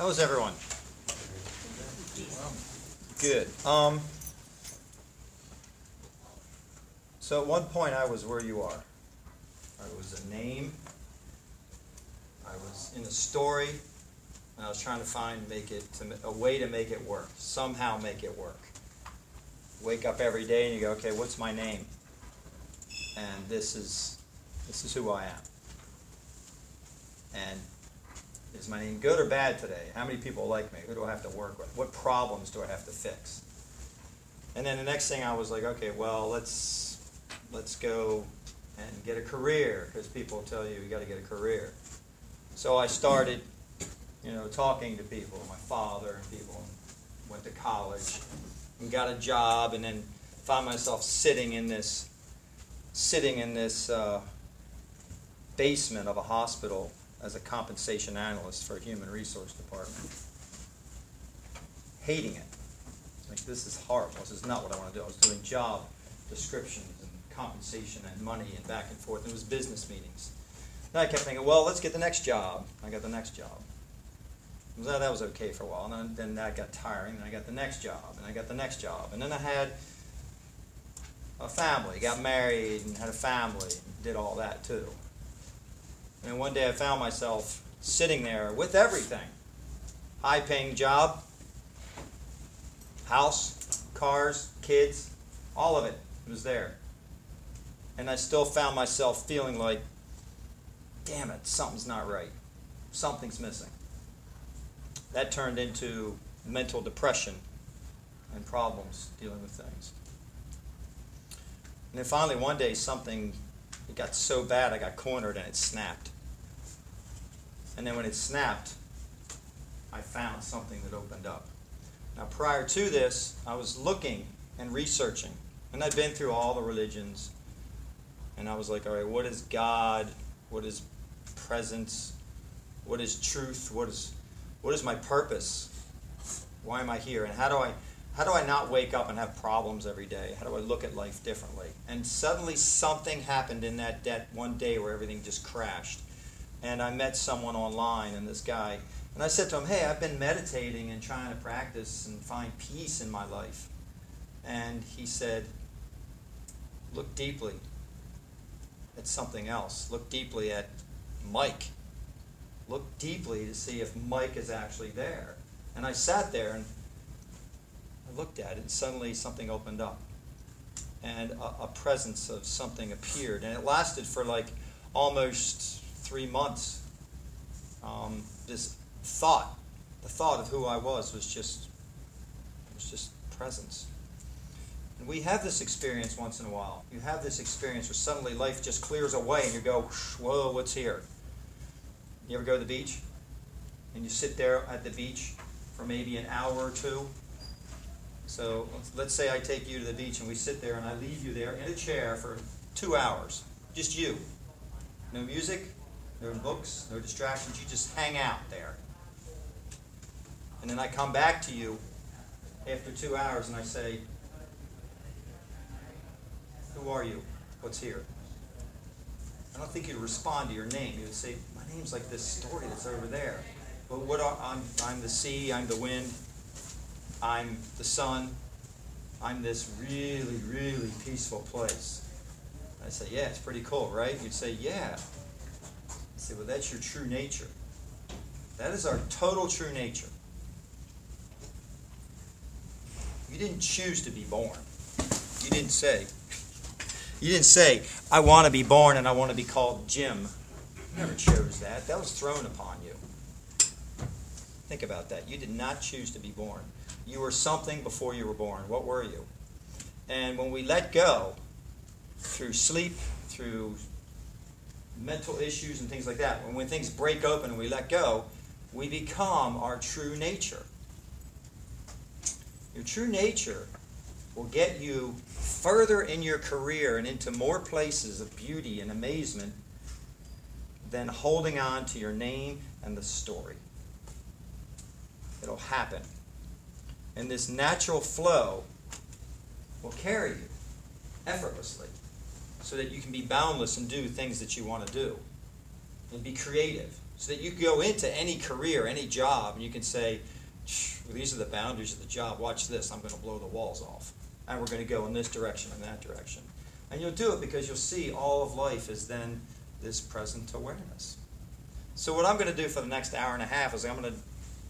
How was everyone? Good. Um, so at one point I was where you are. I was a name. I was in a story. And I was trying to find make it to, a way to make it work. Somehow make it work. Wake up every day and you go, okay, what's my name? And this is this is who I am. And is my name good or bad today? How many people like me? Who do I have to work with? What problems do I have to fix? And then the next thing I was like, okay, well, let's let's go and get a career because people tell you you got to get a career. So I started, you know, talking to people, my father and people, went to college and got a job, and then found myself sitting in this sitting in this uh, basement of a hospital as a compensation analyst for a human resource department. Hating it. Like, this is horrible. This is not what I want to do. I was doing job descriptions and compensation and money and back and forth. And It was business meetings. Then I kept thinking, well, let's get the next job. I got the next job. So that was okay for a while. And then that got tiring. And I got the next job. And I got the next job. And then I had a family, got married and had a family, and did all that too. And one day I found myself sitting there with everything high paying job, house, cars, kids, all of it was there. And I still found myself feeling like, damn it, something's not right. Something's missing. That turned into mental depression and problems dealing with things. And then finally, one day, something got so bad I got cornered and it snapped. And then when it snapped, I found something that opened up. Now, prior to this, I was looking and researching, and I'd been through all the religions, and I was like, all right, what is God? What is presence? What is truth? What is what is my purpose? Why am I here? And how do I how do I not wake up and have problems every day? How do I look at life differently? And suddenly something happened in that, that one day where everything just crashed. And I met someone online, and this guy, and I said to him, Hey, I've been meditating and trying to practice and find peace in my life. And he said, Look deeply at something else. Look deeply at Mike. Look deeply to see if Mike is actually there. And I sat there and looked at it, and suddenly something opened up. And a, a, presence of something appeared. And it lasted for like almost three months. Um, this thought, the thought of who I was, was just, was just presence. And we have this experience once in a while. You have this experience where suddenly life just clears away and you go, whoa, what's here? You ever go to the beach? And you sit there at the beach for maybe an hour or two so let's say I take you to the beach and we sit there and I leave you there in a chair for two hours. Just you. No music, no books, no distractions. You just hang out there. And then I come back to you after two hours and I say, Who are you? What's here? I don't think you'd respond to your name. You would say, My name's like this story that's over there. But what are, I'm, I'm the sea, I'm the wind, I'm the sun. I'm this really, really peaceful place. I say, yeah, it's pretty cool, right? You'd say, yeah. I say, well, that's your true nature. That is our total true nature. You didn't choose to be born. You didn't say, you didn't say, I want to be born and I want to be called Jim. You never chose that. That was thrown upon you. Think about that. You did not choose to be born. You were something before you were born. What were you? And when we let go, through sleep, through mental issues and things like that, when, when things break open and we let go, we become our true nature. Your true nature will get you further in your career and into more places of beauty and amazement than holding on to your name and the story. It'll happen. And this natural flow will carry you effortlessly so that you can be boundless and do things that you want to do and be creative so that you can go into any career, any job, and you can say, these are the boundaries of the job. Watch this. I'm going to blow the walls off. And we're going to go in this direction and that direction. And you'll do it because you'll see all of life is then this present awareness. So, what I'm going to do for the next hour and a half is I'm going to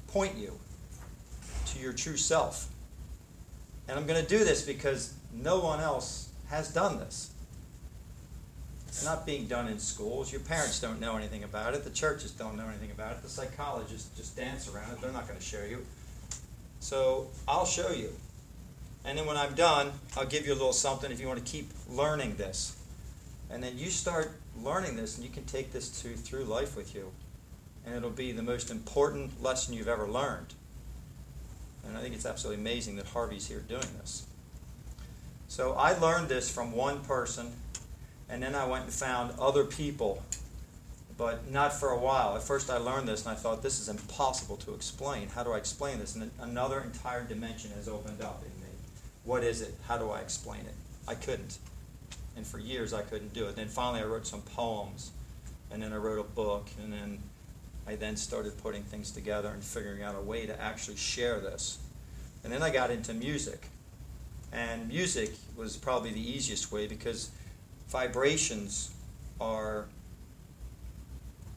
point you to your true self. And I'm going to do this because no one else has done this. It's not being done in schools. Your parents don't know anything about it. The churches don't know anything about it. The psychologists just dance around it. They're not going to show you. So I'll show you. And then when I'm done, I'll give you a little something if you want to keep learning this. And then you start learning this, and you can take this to through life with you. And it'll be the most important lesson you've ever learned. And I think it's absolutely amazing that Harvey's here doing this. So I learned this from one person and then I went and found other people, but not for a while. At first, I learned this and I thought, this is impossible to explain. How do I explain this? And another entire dimension has opened up in me. What is it? How do I explain it? I couldn't. And for years, I couldn't do it. Then finally, I wrote some poems, and then I wrote a book, and then I then started putting things together and figuring out a way to actually share this. And then I got into music. And music was probably the easiest way because vibrations are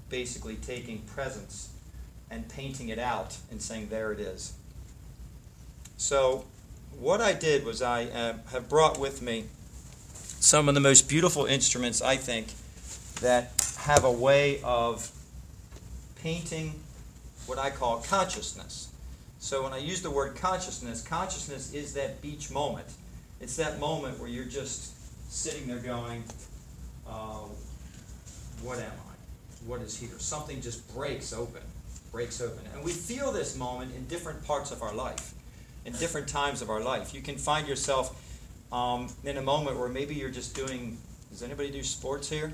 basically taking presence and painting it out and saying, there it is. So, what I did was I uh, have brought with me some of the most beautiful instruments, I think, that have a way of painting what I call consciousness. So, when I use the word consciousness, consciousness is that beach moment. It's that moment where you're just sitting there going, uh, What am I? What is here? Something just breaks open, breaks open. And we feel this moment in different parts of our life, in different times of our life. You can find yourself um, in a moment where maybe you're just doing. Does anybody do sports here?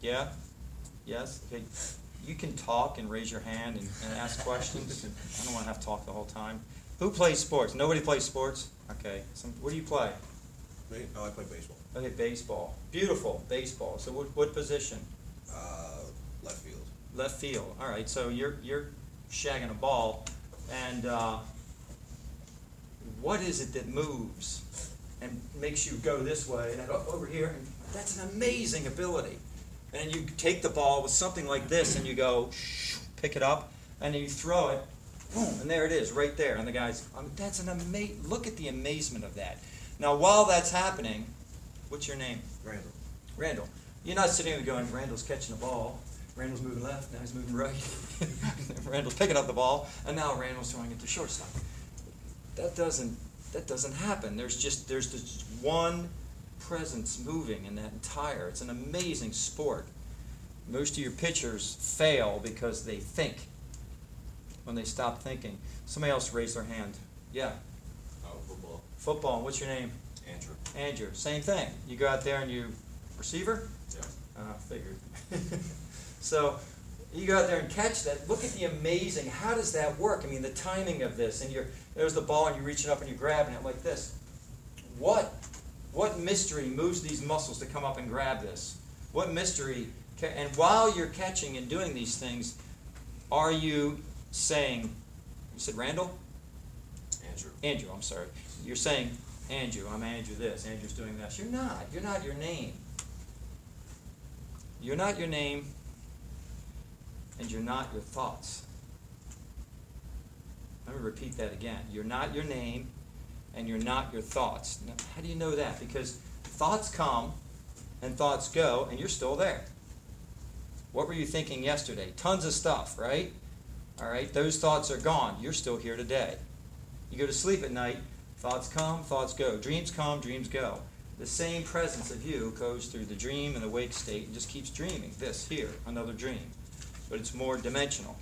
Yeah? Yes? Okay. You can talk and raise your hand and, and ask questions. I don't want to have to talk the whole time. Who plays sports? Nobody plays sports? Okay. Some, what do you play? Me? Oh, I play baseball. Okay, baseball. Beautiful, baseball. So what, what position? Uh, left field. Left field. All right. So you're you're shagging a ball, and uh, what is it that moves and makes you go this way and over here? And that's an amazing ability. And you take the ball with something like this, and you go pick it up, and then you throw it, boom, and there it is, right there. And the guy's, I mean, that's an amazing. Look at the amazement of that. Now, while that's happening, what's your name? Randall. Randall. You're not sitting there going, Randall's catching the ball. Randall's moving left, now he's moving right. Randall's picking up the ball, and now Randall's throwing it to shortstop. That doesn't that doesn't happen. There's just there's just one presence moving in that entire. It's an amazing sport. Most of your pitchers fail because they think when they stop thinking. Somebody else raised their hand. Yeah. Oh, football. Football. What's your name? Andrew. Andrew. Same thing. You go out there and you receiver. Yeah. Uh, figured. so you go out there and catch that. Look at the amazing. How does that work? I mean, the timing of this, and you're there's the ball, and you're reaching up and you're grabbing it like this. What what mystery moves these muscles to come up and grab this? What mystery? and while you're catching and doing these things, are you saying? You said Randall. Andrew. Andrew. I'm sorry you're saying, Andrew, I'm Andrew this, Andrew's doing this. You're not. You're not your name. You're not your name, and you're not your thoughts. Let me repeat that again. You're not your name, and you're not your thoughts. Now, how do you know that? Because thoughts come and thoughts go, and you're still there. What were you thinking yesterday? Tons of stuff, right? All right, those thoughts are gone. You're still here today. You go to sleep at night, Thoughts come, thoughts go. Dreams come, dreams go. The same presence of you goes through the dream and the wake state and just keeps dreaming. This, here, another dream. But it's more dimensional.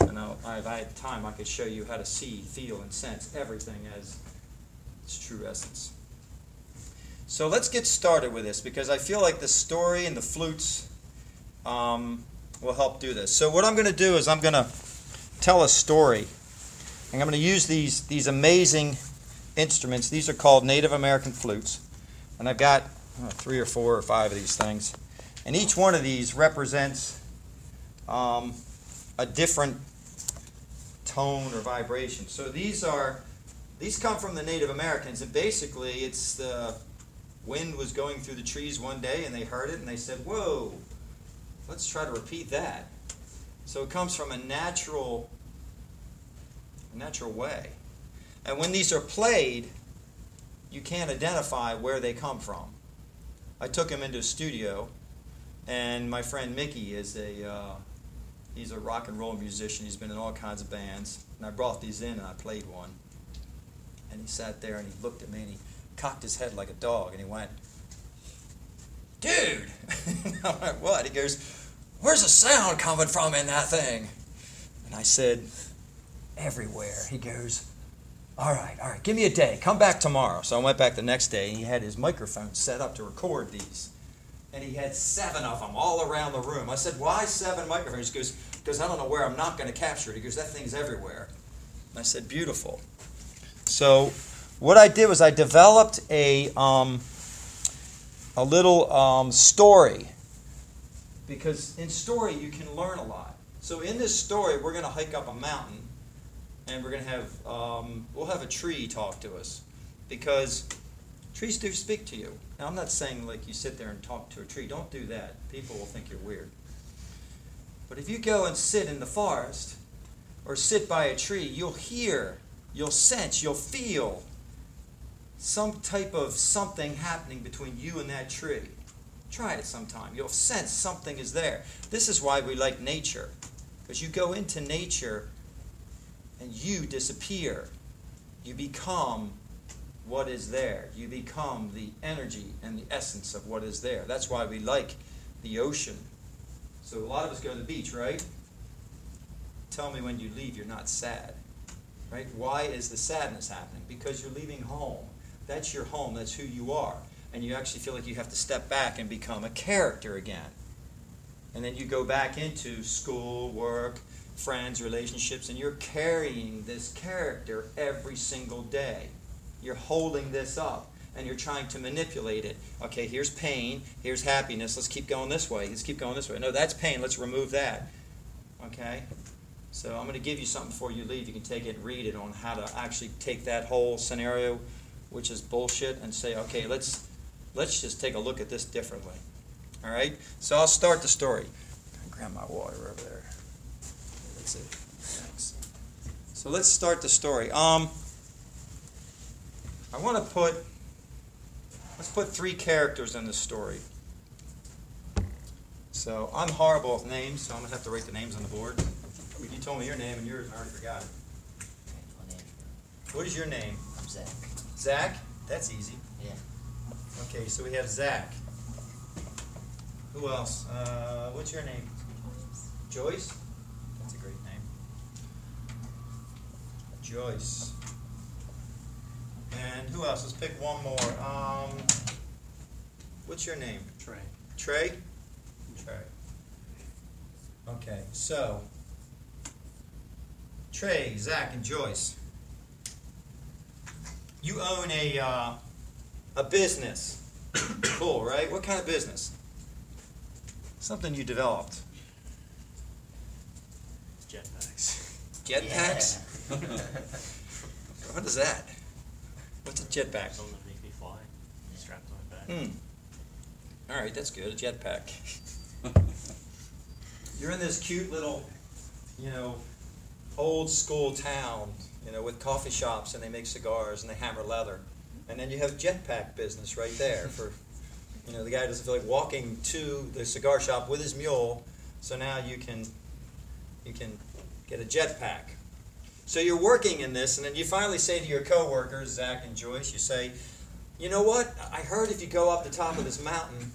And if I had time, I could show you how to see, feel, and sense everything as its true essence. So let's get started with this because I feel like the story and the flutes um, will help do this. So, what I'm going to do is I'm going to tell a story. And I'm going to use these, these amazing instruments. These are called Native American flutes. And I've got three or four or five of these things. And each one of these represents um, a different tone or vibration. So these are these come from the Native Americans, and basically it's the wind was going through the trees one day, and they heard it, and they said, "Whoa, let's try to repeat that." So it comes from a natural, natural way, and when these are played, you can't identify where they come from. I took him into a studio, and my friend Mickey is a uh, he's a rock and roll musician. He's been in all kinds of bands, and I brought these in and I played one. And he sat there and he looked at me and he cocked his head like a dog and he went, "Dude!" I went, "What?" He goes, "Where's the sound coming from in that thing?" And I said, "Everywhere." He goes. All right, all right, give me a day. Come back tomorrow. So I went back the next day, and he had his microphone set up to record these. And he had seven of them all around the room. I said, Why seven microphones? He goes, Because I don't know where I'm not going to capture it. He goes, That thing's everywhere. And I said, Beautiful. So what I did was I developed a, um, a little um, story. Because in story, you can learn a lot. So in this story, we're going to hike up a mountain and we're going to have um, we'll have a tree talk to us. Because trees do speak to you. Now i'm not saying like you sit there and talk to a tree. Don't do that. People will think you're weird. But if you go and sit in the forest or sit by a tree you'll hear you'll sense you'll feel some type of something happening between you and that tree try it sometime you'll sense something is there this is why we like nature because you go into nature and you disappear. You become what is there. You become the energy and the essence of what is there. That's why we like the ocean. So a lot of us go to the beach, right? Tell me when you leave you're not sad. Right? Why is the sadness happening? Because you're leaving home. That's your home. That's who you are. And you actually feel like you have to step back and become a character again. And then you go back into school, work, friends, relationships, and you're carrying this character every single day. You're holding this up and you're trying to manipulate it. Okay, here's pain, here's happiness, let's keep going this way, let's keep going this way. No, that's pain, let's remove that. Okay? So I'm going to give you something before you leave. You can take it and read it on how to actually take that whole scenario, which is bullshit, and say, okay, let's let's just take a look at this differently. All right? So I'll start the story. Grab my water over there. That's it. Thanks. So let's start the story. Um, I want to put let's put three characters in the story. So I'm horrible with names, so I'm gonna have to write the names on the board. You told me your name and yours, and I already forgot it. What is your name? I'm Zach. Zach? That's easy. Yeah. Okay, so we have Zach. Who else? Uh, what's your name? Joyce? That's a great name. Joyce. And who else? Let's pick one more. Um, what's your name? Trey. Trey? Trey. Okay, so Trey, Zach, and Joyce. You own a uh, a business. cool, right? What kind of business? Something you developed. Jetpacks. Jetpacks? What is that? What's a jetpack? Something that make me fly. Strapped on my back. Hmm. All right, that's good. A jetpack. You're in this cute little, you know, old school town, you know, with coffee shops and they make cigars and they hammer leather. And then you have jetpack business right there for, you know, the guy doesn't feel like walking to the cigar shop with his mule. So now you can, you can get a jetpack. So you're working in this, and then you finally say to your coworkers, Zach and Joyce, you say, you know what? I heard if you go up the top of this mountain,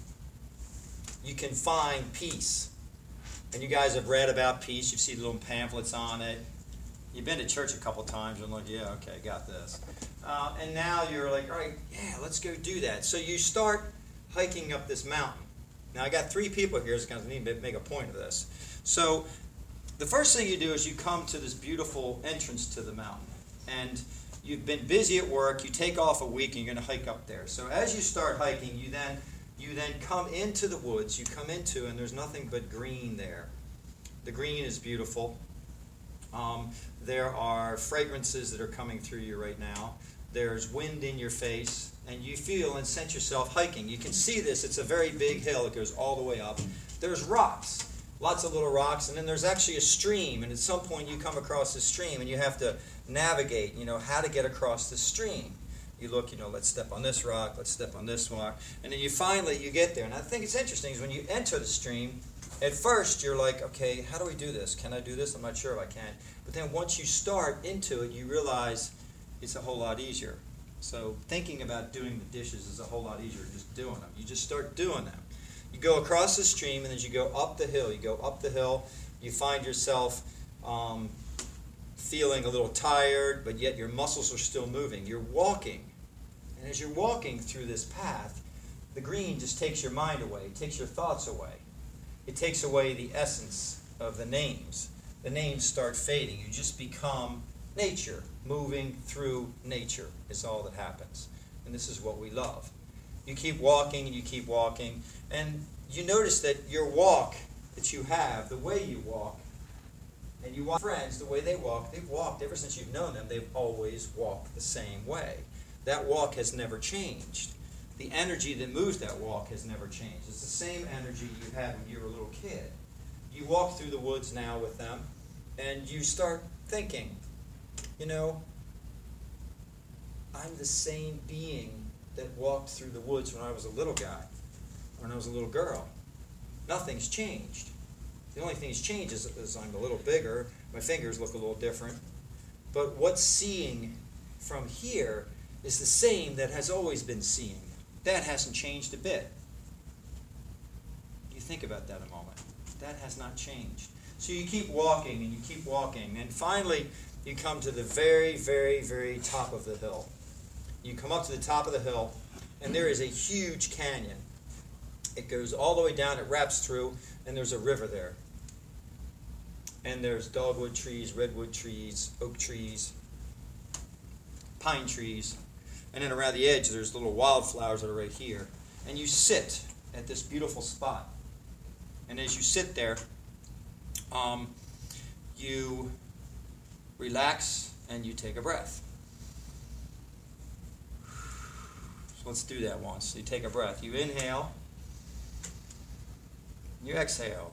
you can find peace. And you guys have read about peace. You've seen little pamphlets on it. You've been to church a couple times and like, yeah, okay, got this. Uh, and now you're like, all right, yeah, let's go do that. So you start hiking up this mountain. Now I got three people here, I need to make a point of this. So the first thing you do is you come to this beautiful entrance to the mountain. And you've been busy at work, you take off a week and you're going to hike up there. So as you start hiking, you then you then come into the woods, you come into and there's nothing but green there. The green is beautiful. Um, there are fragrances that are coming through you right now. There's wind in your face, and you feel and sense yourself hiking. You can see this. It's a very big hill. It goes all the way up. There's rocks, lots of little rocks, and then there's actually a stream. And at some point, you come across this stream, and you have to navigate. You know how to get across the stream. You look, you know, let's step on this rock, let's step on this rock, and then you finally you get there. And I think it's interesting is when you enter the stream, at first you're like, okay, how do we do this? Can I do this? I'm not sure if I can. But then once you start into it, you realize it's a whole lot easier. So thinking about doing the dishes is a whole lot easier than just doing them. You just start doing them. You go across the stream, and as you go up the hill, you go up the hill, you find yourself um, feeling a little tired, but yet your muscles are still moving. You're walking. And as you're walking through this path, the green just takes your mind away, takes your thoughts away. It takes away the essence of the names. The names start fading. You just become nature, moving through nature is all that happens. And this is what we love. You keep walking and you keep walking, and you notice that your walk that you have, the way you walk, and you walk friends, the way they walk, they've walked ever since you've known them, they've always walked the same way. That walk has never changed. The energy that moves that walk has never changed. It's the same energy you had when you were a little kid. You walk through the woods now with them, and you start thinking, you know, I'm the same being that walked through the woods when I was a little guy, when I was a little girl. Nothing's changed. The only thing that's changed is, is I'm a little bigger, my fingers look a little different. But what's seeing from here is the same that has always been seeing. That hasn't changed a bit. You think about that a moment. That has not changed. So you keep walking and you keep walking, and finally you come to the very, very, very top of the hill. You come up to the top of the hill, and there is a huge canyon. It goes all the way down, it wraps through, and there's a river there. And there's dogwood trees, redwood trees, oak trees, pine trees, and then around the edge, there's little wildflowers that are right here. And you sit at this beautiful spot. And as you sit there, um, you relax and you take a breath. So let's do that once. You take a breath. You inhale, you exhale.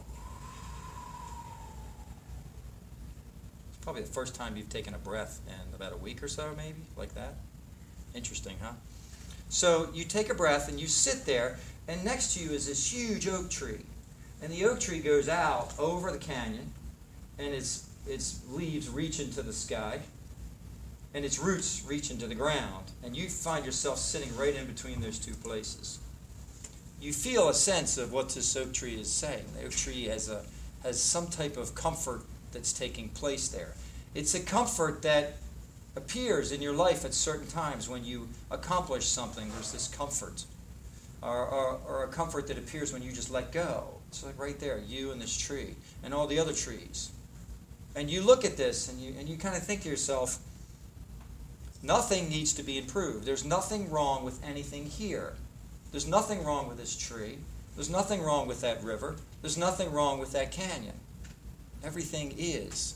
It's probably the first time you've taken a breath in about a week or so, maybe, like that. Interesting, huh? So you take a breath and you sit there, and next to you is this huge oak tree. And the oak tree goes out over the canyon, and its, its leaves reach into the sky, and its roots reach into the ground. And you find yourself sitting right in between those two places. You feel a sense of what this oak tree is saying. The oak tree has, a, has some type of comfort that's taking place there. It's a comfort that appears in your life at certain times when you accomplish something. There's this comfort, or, or, or, a comfort that appears when you just let go. It's like right there, you and this tree, and all the other trees. And you look at this and you, and you kind of think to yourself, nothing needs to be improved. There's nothing wrong with anything here. There's nothing wrong with this tree. There's nothing wrong with that river. There's nothing wrong with that canyon. Everything is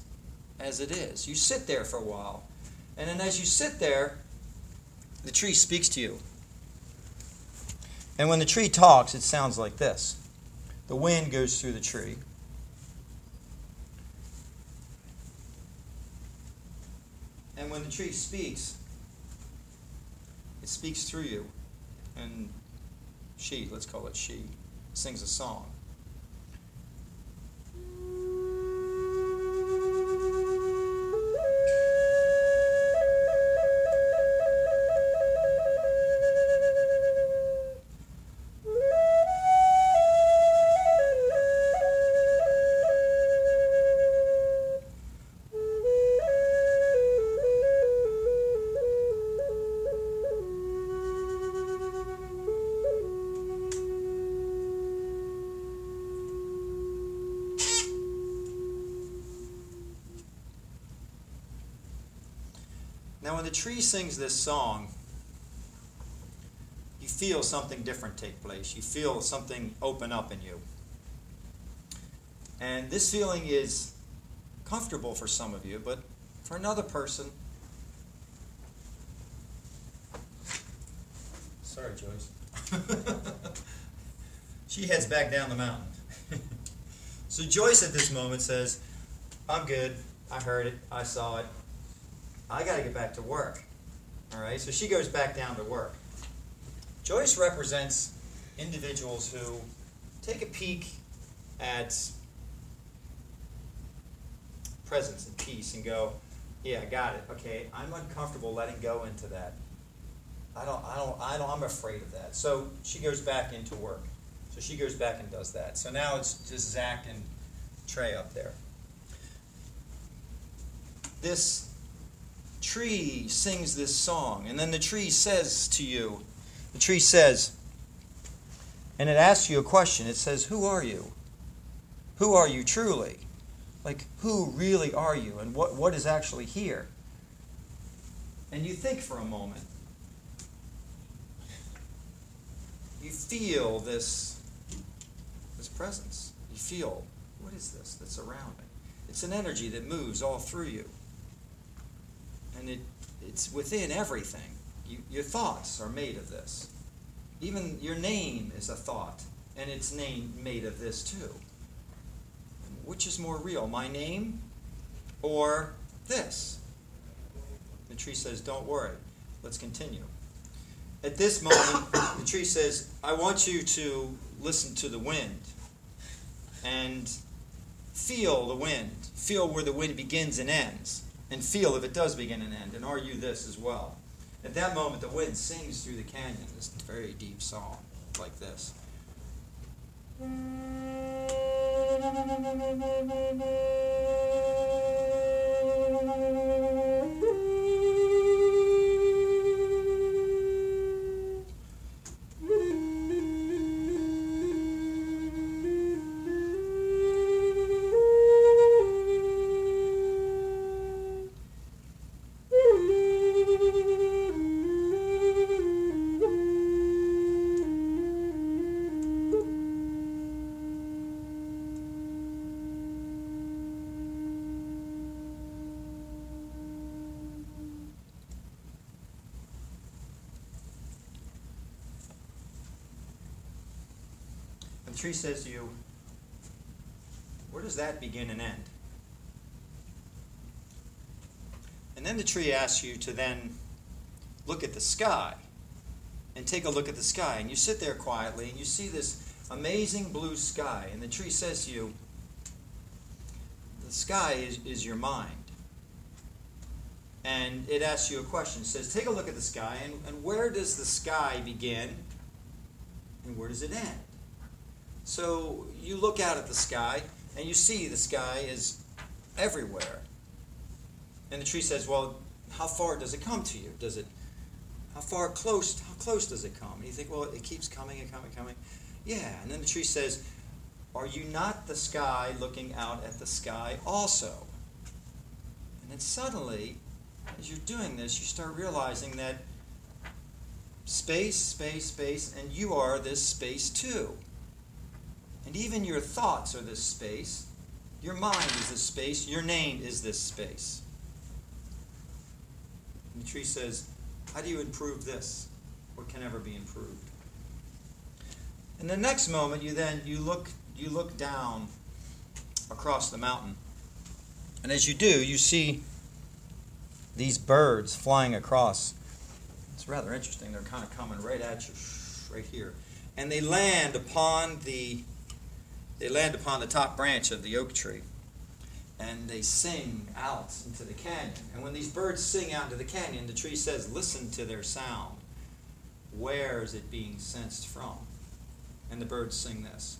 as it is. You sit there for a while and then as you sit there, the tree speaks to you. And when the tree talks, it sounds like this the wind goes through the tree. And when the tree speaks, it speaks through you. And she, let's call it she, sings a song. Tree sings this song, you feel something different take place. You feel something open up in you. And this feeling is comfortable for some of you, but for another person, sorry, Joyce. she heads back down the mountain. so Joyce at this moment says, I'm good. I heard it. I saw it. I got to get back to work. All right, so she goes back down to work. Joyce represents individuals who take a peek at presence and peace and go, yeah, I got it. Okay, I'm uncomfortable letting go into that. I don't, I don't, I don't, I'm afraid of that. So she goes back into work. So she goes back and does that. So now it's just Zach and Trey up there. This tree sings this song, and then the tree says to you, the tree says, and it asks you a question. It says, Who are you? Who are you truly? Like, who really are you? And what, what is actually here? And you think for a moment. You feel this, this presence. You feel, what is this that's around me? It's an energy that moves all through you. And it, it's within everything. You, your thoughts are made of this. Even your name is a thought, and it's name made of this too. Which is more real, my name or this? The tree says, Don't worry, let's continue. At this moment, the tree says, I want you to listen to the wind and feel the wind. Feel where the wind begins and ends, and feel if it does begin and end. And are you this as well? At that moment, the wind sings through the canyon this very deep song, like this. the tree says to you, Where does that begin and end? And then the tree asks you to then look at the sky and take a look at the sky. And you sit there quietly and you see this amazing blue sky. And the tree says to you, The sky is, is your mind. And it asks you a question. It says, Take a look at the sky, and, and where does the sky begin and where does it end? So you look out at the sky and you see the sky is everywhere. And the tree says, "Well, how far does it come to you? Does it how far close how close does it come?" And you think, "Well, it keeps coming and coming and coming." Yeah, and then the tree says, "Are you not the sky looking out at the sky also?" And then suddenly, as you're doing this, you start realizing that space, space, space, and you are this space too. And even your thoughts are this space. Your mind is this space. Your name is this space. And the tree says, How do you improve this? What can ever be improved? In the next moment, you then you look you look down across the mountain. And as you do, you see these birds flying across. It's rather interesting. They're kind of coming right at you, right here. And they land upon the they land upon the top branch of the oak tree and they sing out into the canyon. And when these birds sing out into the canyon, the tree says, Listen to their sound. Where is it being sensed from? And the birds sing this.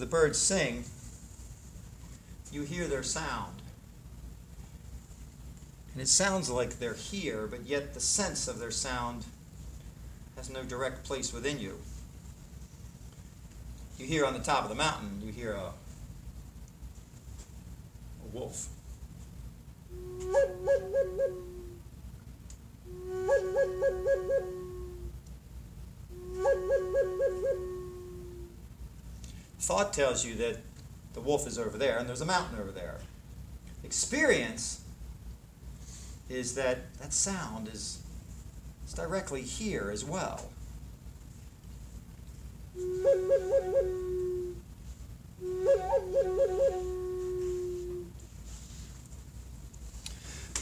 The birds sing, you hear their sound. And it sounds like they're here, but yet the sense of their sound has no direct place within you. You hear on the top of the mountain, you hear a, a wolf. Thought tells you that the wolf is over there and there's a mountain over there. Experience is that that sound is, is directly here as well.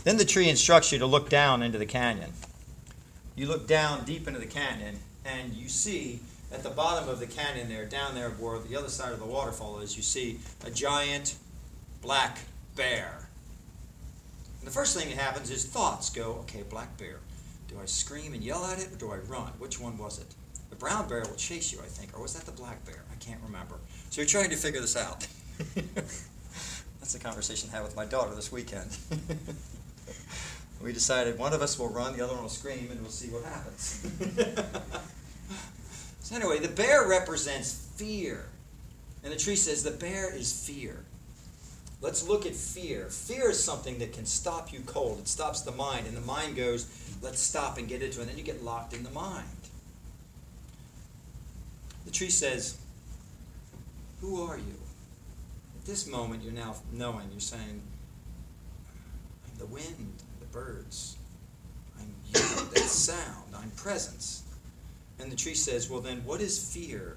Then the tree instructs you to look down into the canyon. You look down deep into the canyon and you see at the bottom of the canyon there, down there where the other side of the waterfall is, you see a giant black bear. And the first thing that happens is thoughts go, okay, black bear. Do I scream and yell at it or do I run? Which one was it? The brown bear will chase you, I think. Or was that the black bear? I can't remember. So you're trying to figure this out. That's a conversation I had with my daughter this weekend. we decided one of us will run, the other one will scream, and we'll see what happens. so, anyway, the bear represents fear. And the tree says the bear is fear. Let's look at fear. Fear is something that can stop you cold. It stops the mind, and the mind goes, let's stop and get into it. And then you get locked in the mind. The tree says, Who are you? At this moment, you're now knowing, you're saying, I'm the wind, I'm the birds, I'm you, that sound, I'm presence. And the tree says, Well, then, what is fear?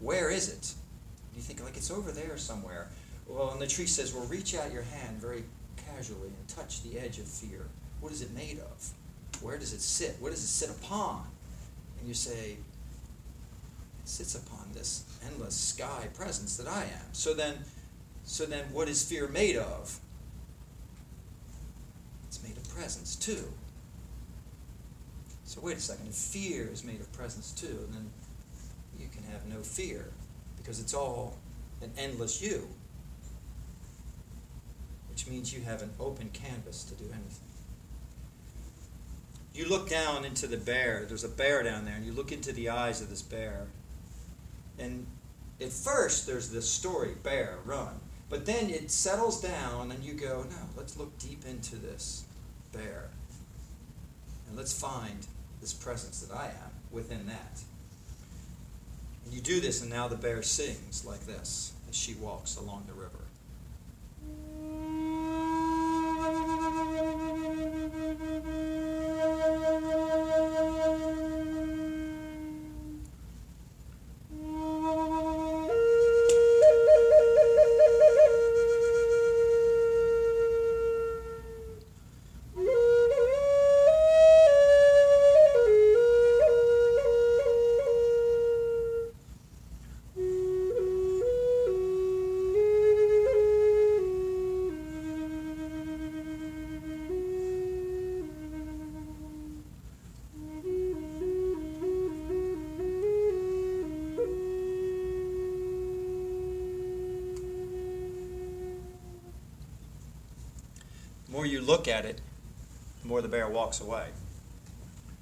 Where is it? And you think, like, it's over there somewhere. Well, and the tree says, Well, reach out your hand very casually and touch the edge of fear. What is it made of? Where does it sit? What does it sit upon? And you say, It sits upon this endless sky presence that I am. So then, so then, what is fear made of? It's made of presence too. So wait a second. Fear is made of presence too, then you can have no fear because it's all an endless you which means you have an open canvas to do anything. You look down into the bear, there's a bear down there, and you look into the eyes of this bear. And at first, there's this story bear, run. But then it settles down, and you go, no, let's look deep into this bear. And let's find this presence that I am within that. And you do this, and now the bear sings like this as she walks along the river. Look at it, the more the bear walks away.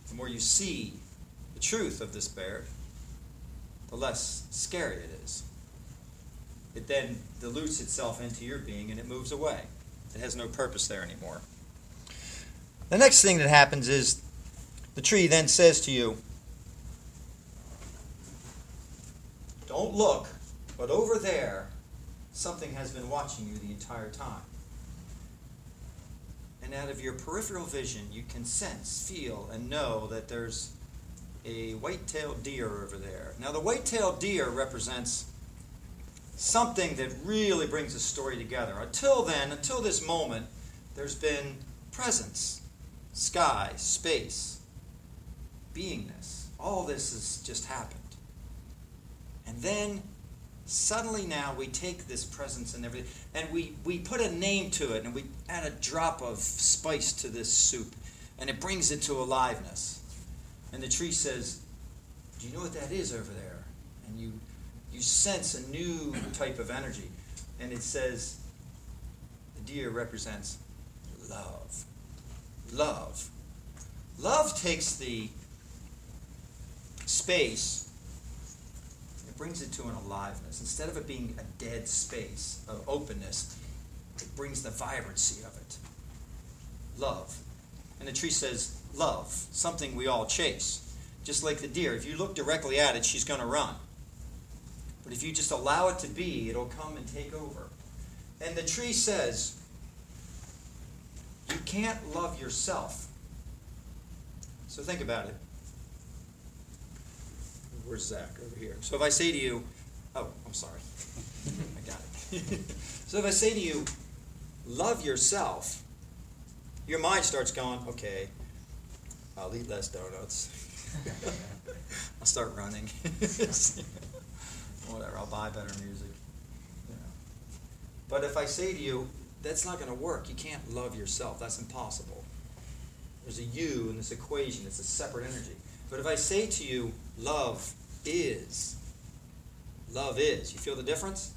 The more you see the truth of this bear, the less scary it is. It then dilutes itself into your being and it moves away. It has no purpose there anymore. The next thing that happens is the tree then says to you, Don't look, but over there, something has been watching you the entire time out of your peripheral vision, you can sense, feel, and know that there's a white-tailed deer over there. Now, the white-tailed deer represents something that really brings a story together. Until then, until this moment, there's been presence, sky, space, beingness. All this has just happened. And then suddenly now we take this presence and everything and we, we put a name to it and we add a drop of spice to this soup and it brings it to aliveness. And the tree says do you know what that is over there? And you you sense a new type of energy and it says the deer represents love. Love. Love takes the space, brings it to an aliveness. Instead of it being a dead space of openness, it brings the vibrancy of it. Love. And the tree says, love, something we all chase. Just like the deer, if you look directly at it, she's going to run. But if you just allow it to be, it'll come and take over. And the tree says, you can't love yourself. So think about it. Where's Zach? Over here. So if I say to you, oh, I'm sorry. I got it. so if I say to you, love yourself, your mind starts going, okay, I'll eat less donuts. I'll start running. Whatever, I'll buy better music. But if I say to you, that's not going to work. You can't love yourself. That's impossible. There's a you in this equation. It's a separate energy. But if I say to you, love is, love is, you feel the difference?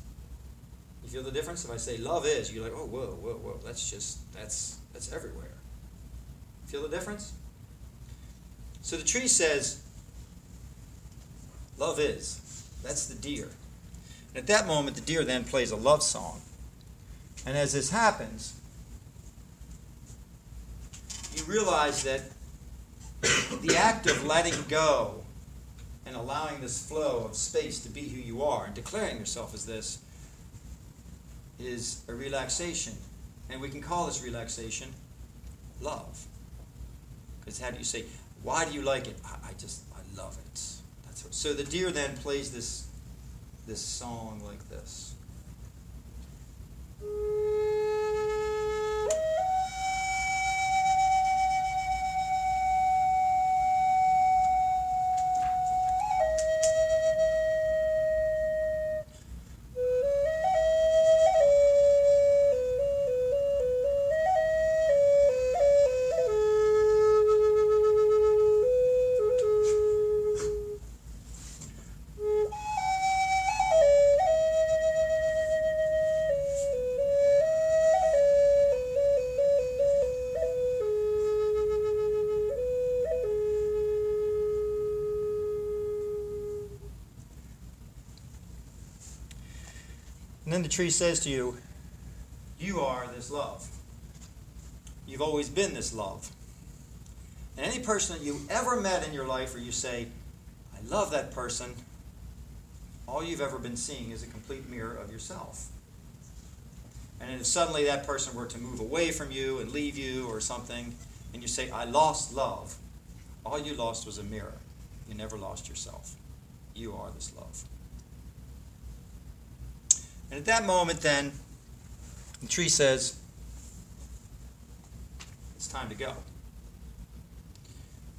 You feel the difference? If I say love is, you're like, oh, whoa, whoa, whoa. That's just, that's, that's everywhere. Feel the difference? So the tree says, love is. That's the deer. And at that moment, the deer then plays a love song. And as this happens, you realize that the act of letting go and allowing this flow of space to be who you are and declaring yourself as this is a relaxation. And we can call this relaxation love. Because how do you say, why do you like it? I, I just, I love it. That's what, so the deer then plays this, this song like this. Then the tree says to you, You are this love. You've always been this love. And any person that you ever met in your life where you say, I love that person, all you've ever been seeing is a complete mirror of yourself. And if suddenly that person were to move away from you and leave you or something, and you say, I lost love, all you lost was a mirror. You never lost yourself. You are this love. And at that moment, then, the tree says, It's time to go.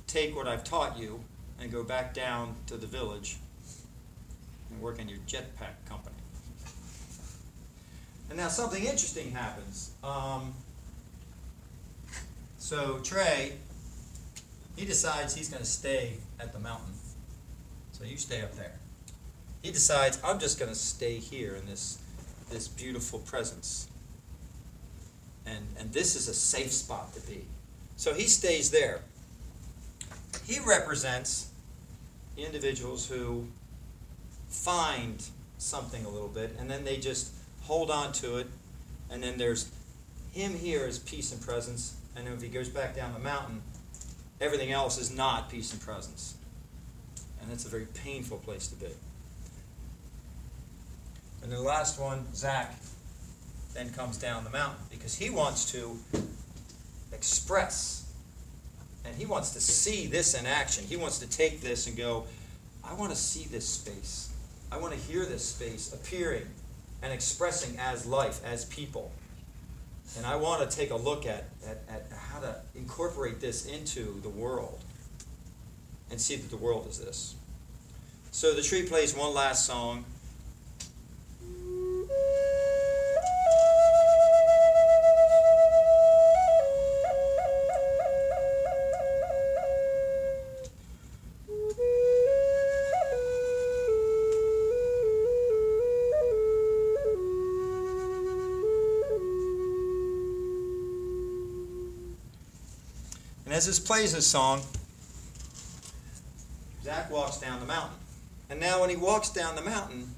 Take what I've taught you and go back down to the village and work in your jetpack company. And now something interesting happens. Um, so Trey, he decides he's going to stay at the mountain. So you stay up there he decides I'm just going to stay here in this this beautiful presence. And and this is a safe spot to be. So he stays there. He represents individuals who find something a little bit and then they just hold on to it and then there's him here is peace and presence and then if he goes back down the mountain everything else is not peace and presence and that's a very painful place to be and the last one, Zach, then comes down the mountain because he wants to express and he wants to see this in action. He wants to take this and go, I want to see this space. I want to hear this space appearing and expressing as life, as people. And I want to take a look at, at, at how to incorporate this into the world and see that the world is this. So the tree plays one last song. As this plays this song, Zach walks down the mountain. And now, when he walks down the mountain,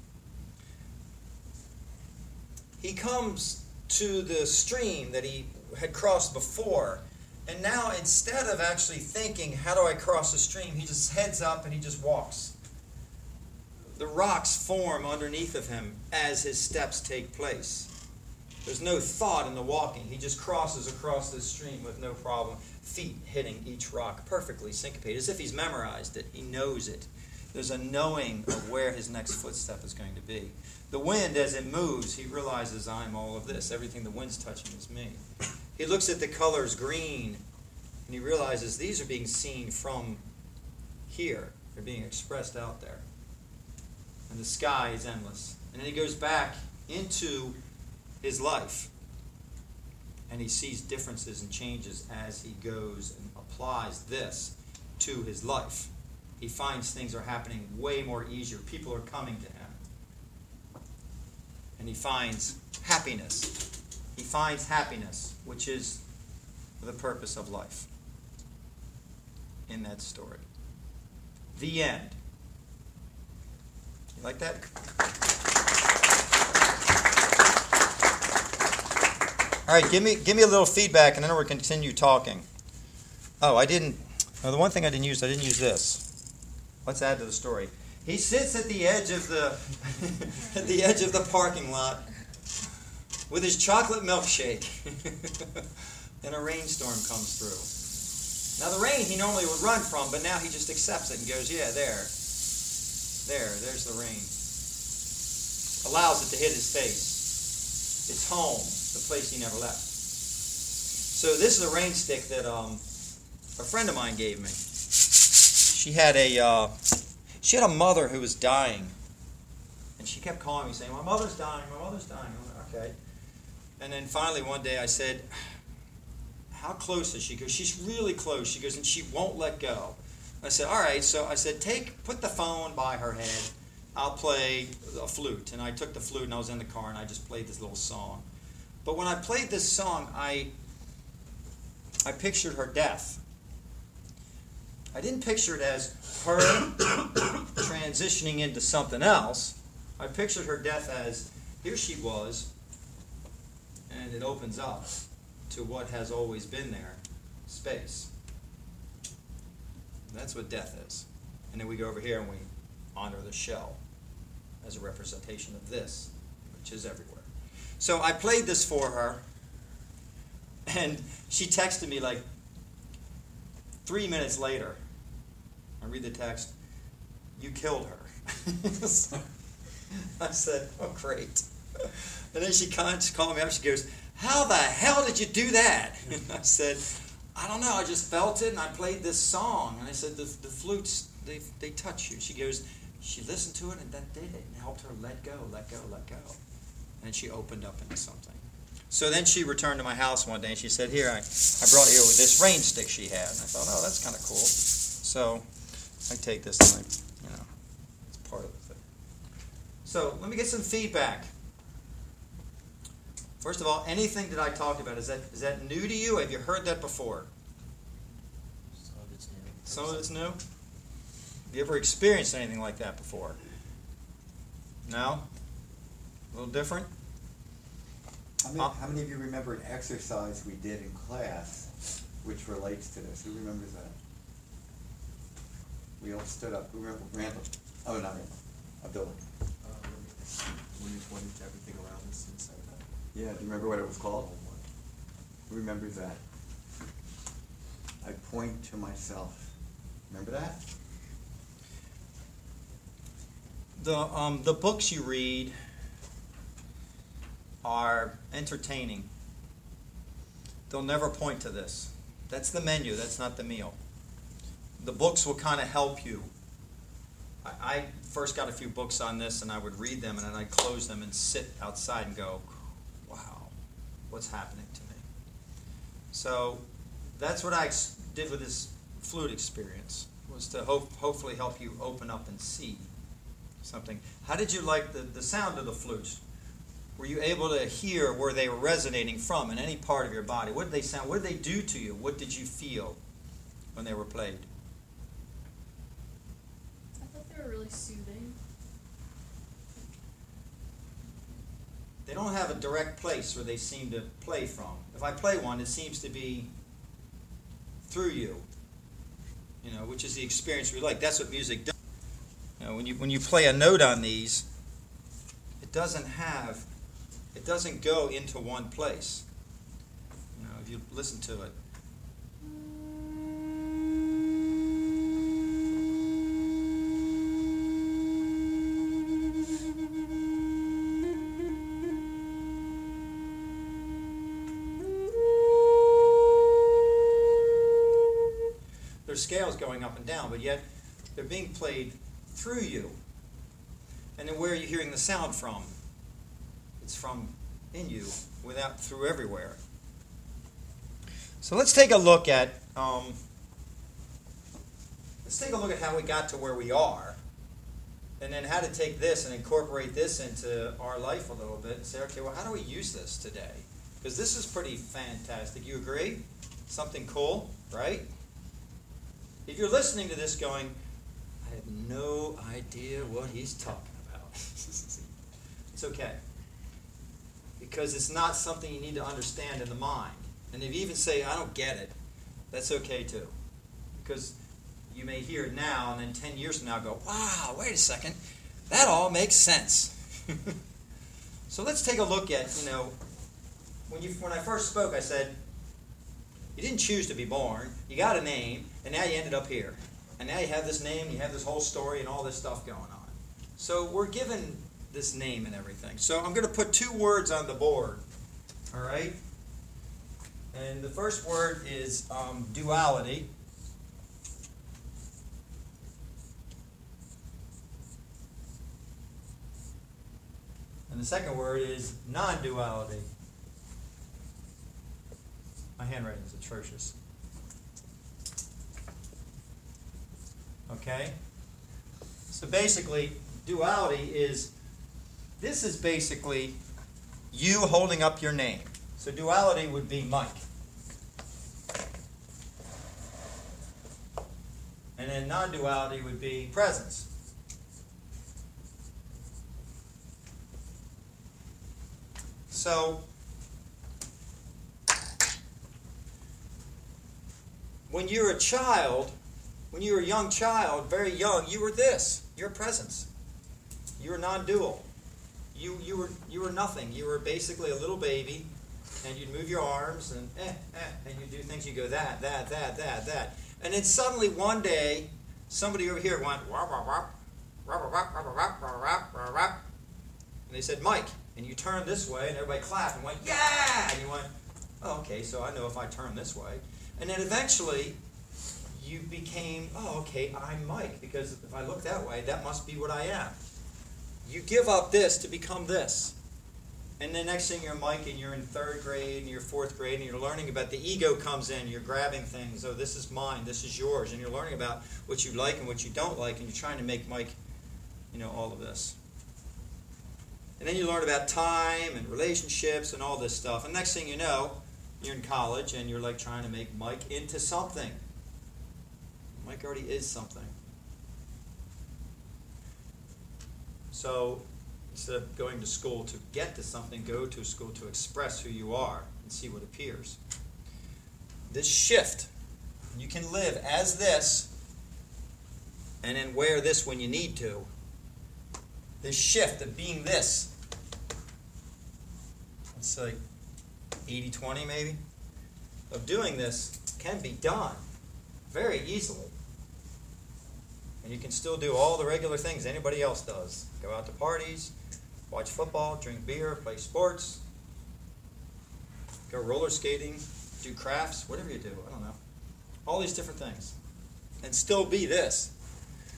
he comes to the stream that he had crossed before. And now, instead of actually thinking, how do I cross the stream, he just heads up and he just walks. The rocks form underneath of him as his steps take place. There's no thought in the walking. He just crosses across this stream with no problem, feet hitting each rock perfectly syncopated, as if he's memorized it. He knows it. There's a knowing of where his next footstep is going to be. The wind, as it moves, he realizes I'm all of this. Everything the wind's touching is me. He looks at the colors green, and he realizes these are being seen from here. They're being expressed out there. And the sky is endless. And then he goes back into his life. And he sees differences and changes as he goes and applies this to his life. He finds things are happening way more easier. People are coming to him. And he finds happiness. He finds happiness, which is the purpose of life in that story. The end. You like that? All right, give me give me a little feedback, and then we'll continue talking. Oh, I didn't. The one thing I didn't use, I didn't use this. Let's add to the story. He sits at the edge of the at the edge of the parking lot with his chocolate milkshake, and a rainstorm comes through. Now the rain he normally would run from, but now he just accepts it and goes, "Yeah, there, there, there's the rain." Allows it to hit his face. It's home the place he never left. So this is a rain stick that um, a friend of mine gave me. She had a uh, she had a mother who was dying, and she kept calling me saying, "My mother's dying. My mother's dying." Like, "Okay." And then finally one day I said, "How close is she?" Because she's really close. She goes, and she won't let go. I said, "All right." So I said, "Take put the phone by her head." I'll play a flute. And I took the flute and I was in the car and I just played this little song. But when I played this song, I I pictured her death. I didn't picture it as her transitioning into something else. I pictured her death as here she was, and it opens up to what has always been there space. That's what death is. And then we go over here and we honor the shell as a representation of this, which is everywhere. So I played this for her, and she texted me like three minutes later. I read the text, You killed her. so I said, Oh, great. And then she called me up. She goes, How the hell did you do that? And I said, I don't know. I just felt it, and I played this song. And I said, The, the flutes, they, they touch you. She goes, She listened to it, and that did it. And helped her let go, let go, let go and she opened up into something. So then she returned to my house one day and she said, Here, I, I brought you with this rain stick she had. And I thought, Oh, that's kind of cool. So I take this and I, you know, it's part of the thing. So let me get some feedback. First of all, anything that I talked about, is that, is that new to you? Have you heard that before? Some of it's new. Some of it's new? Have you ever experienced anything like that before? No? A little different? How many, how many of you remember an exercise we did in class which relates to this? Who remembers that? We all stood up. Who remember? Randall? Oh, not Randall. Uh, Abdullah. Uh, when you pointed to everything around us and said that. Yeah, do you remember what it was called? Who remembers that? I point to myself. Remember that? The, um, the books you read are entertaining. They'll never point to this. That's the menu, that's not the meal. The books will kind of help you. I, I first got a few books on this and I would read them and then I'd close them and sit outside and go, wow, what's happening to me? So that's what I ex- did with this flute experience, was to hope, hopefully help you open up and see something. How did you like the, the sound of the flutes? Were you able to hear where they were resonating from in any part of your body? What did they sound? What did they do to you? What did you feel? when they were played? I thought they were really soothing. They don't have a direct place where they seem to play from. If I play one, it seems to be through you. You know, which is the experience we like. That's what music does. When you when you play a note on these, it doesn't have it doesn't go into one place. If you listen to it. There's scales going up and down, but yet they're being played through you. And then where are you hearing the sound from? It's from in you, without through everywhere. So let's take a look at um, let's take a look at how we got to where we are, and then how to take this and incorporate this into our life a little bit and say, okay, well, how do we use this today? Because this is pretty fantastic. You agree? Something cool, right? If you're listening to this going, have no idea what he's talking about, it's okay. Because it's not something you need to understand in the mind. And if you even say, I don't get it, that's okay too. Because you may hear it now, and then 10 years from now go, wow, wait a second, that all makes sense. so let's take a look at, you know, when, you, when I first spoke, I said, you didn't choose to be born. You got a name, and now you ended up here. And now you have this name, you have this whole story, and all this stuff going on. So we're given this name and everything. So I'm going to put two words on the board. All right? And the first word is um, duality. And the second word is non duality. My handwriting is atrocious. Okay? So basically, duality is this is basically you holding up your name. So duality would be Mike. And then non duality would be presence. So when you're a child, when you were a young child, very young, you were this, your presence. You were non-dual. You you were you were nothing. You were basically a little baby, and you'd move your arms and eh eh, and you do things. You go that that that that that, and then suddenly one day, somebody over here went wah, wah wah wah wah wah wah wah wah wah, and they said Mike, and you turned this way, and everybody clapped and went yeah, and you went, oh, okay, so I know if I turn this way, and then eventually you became, oh, okay, I'm Mike, because if I look that way, that must be what I am. You give up this to become this. And the next thing you're Mike and you're in third grade and you're fourth grade and you're learning about the ego comes in, you're grabbing things, oh, this is mine, this is yours, and you're learning about what you like and what you don't like, and you're trying to make Mike, you know, all of this. And then you learn about time and relationships and all this stuff. And next thing you know, you're in college and you're like trying to make Mike into something. Mike already is something. So instead of going to school to get to something, go to school to express who you are and see what appears. This shift, you can live as this and then wear this when you need to. This shift of being this. It's like 80 20 maybe. Of doing this can be done very easily. And you can still do all the regular things anybody else does go out to parties, watch football, drink beer, play sports, go roller skating, do crafts, whatever you do. I don't know. All these different things. And still be this.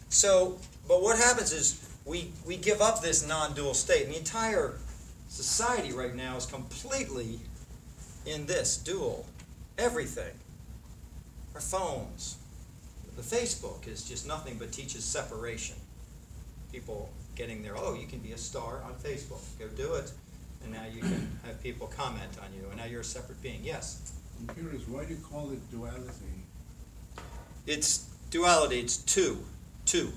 So, but what happens is we, we give up this non dual state. And the entire society right now is completely in this dual. Everything. Our phones. The Facebook is just nothing but teaches separation. People getting there, oh, you can be a star on Facebook. Go do it. And now you can have people comment on you. And now you're a separate being. Yes? I'm curious, why do you call it duality? it's duality, it's two. Two.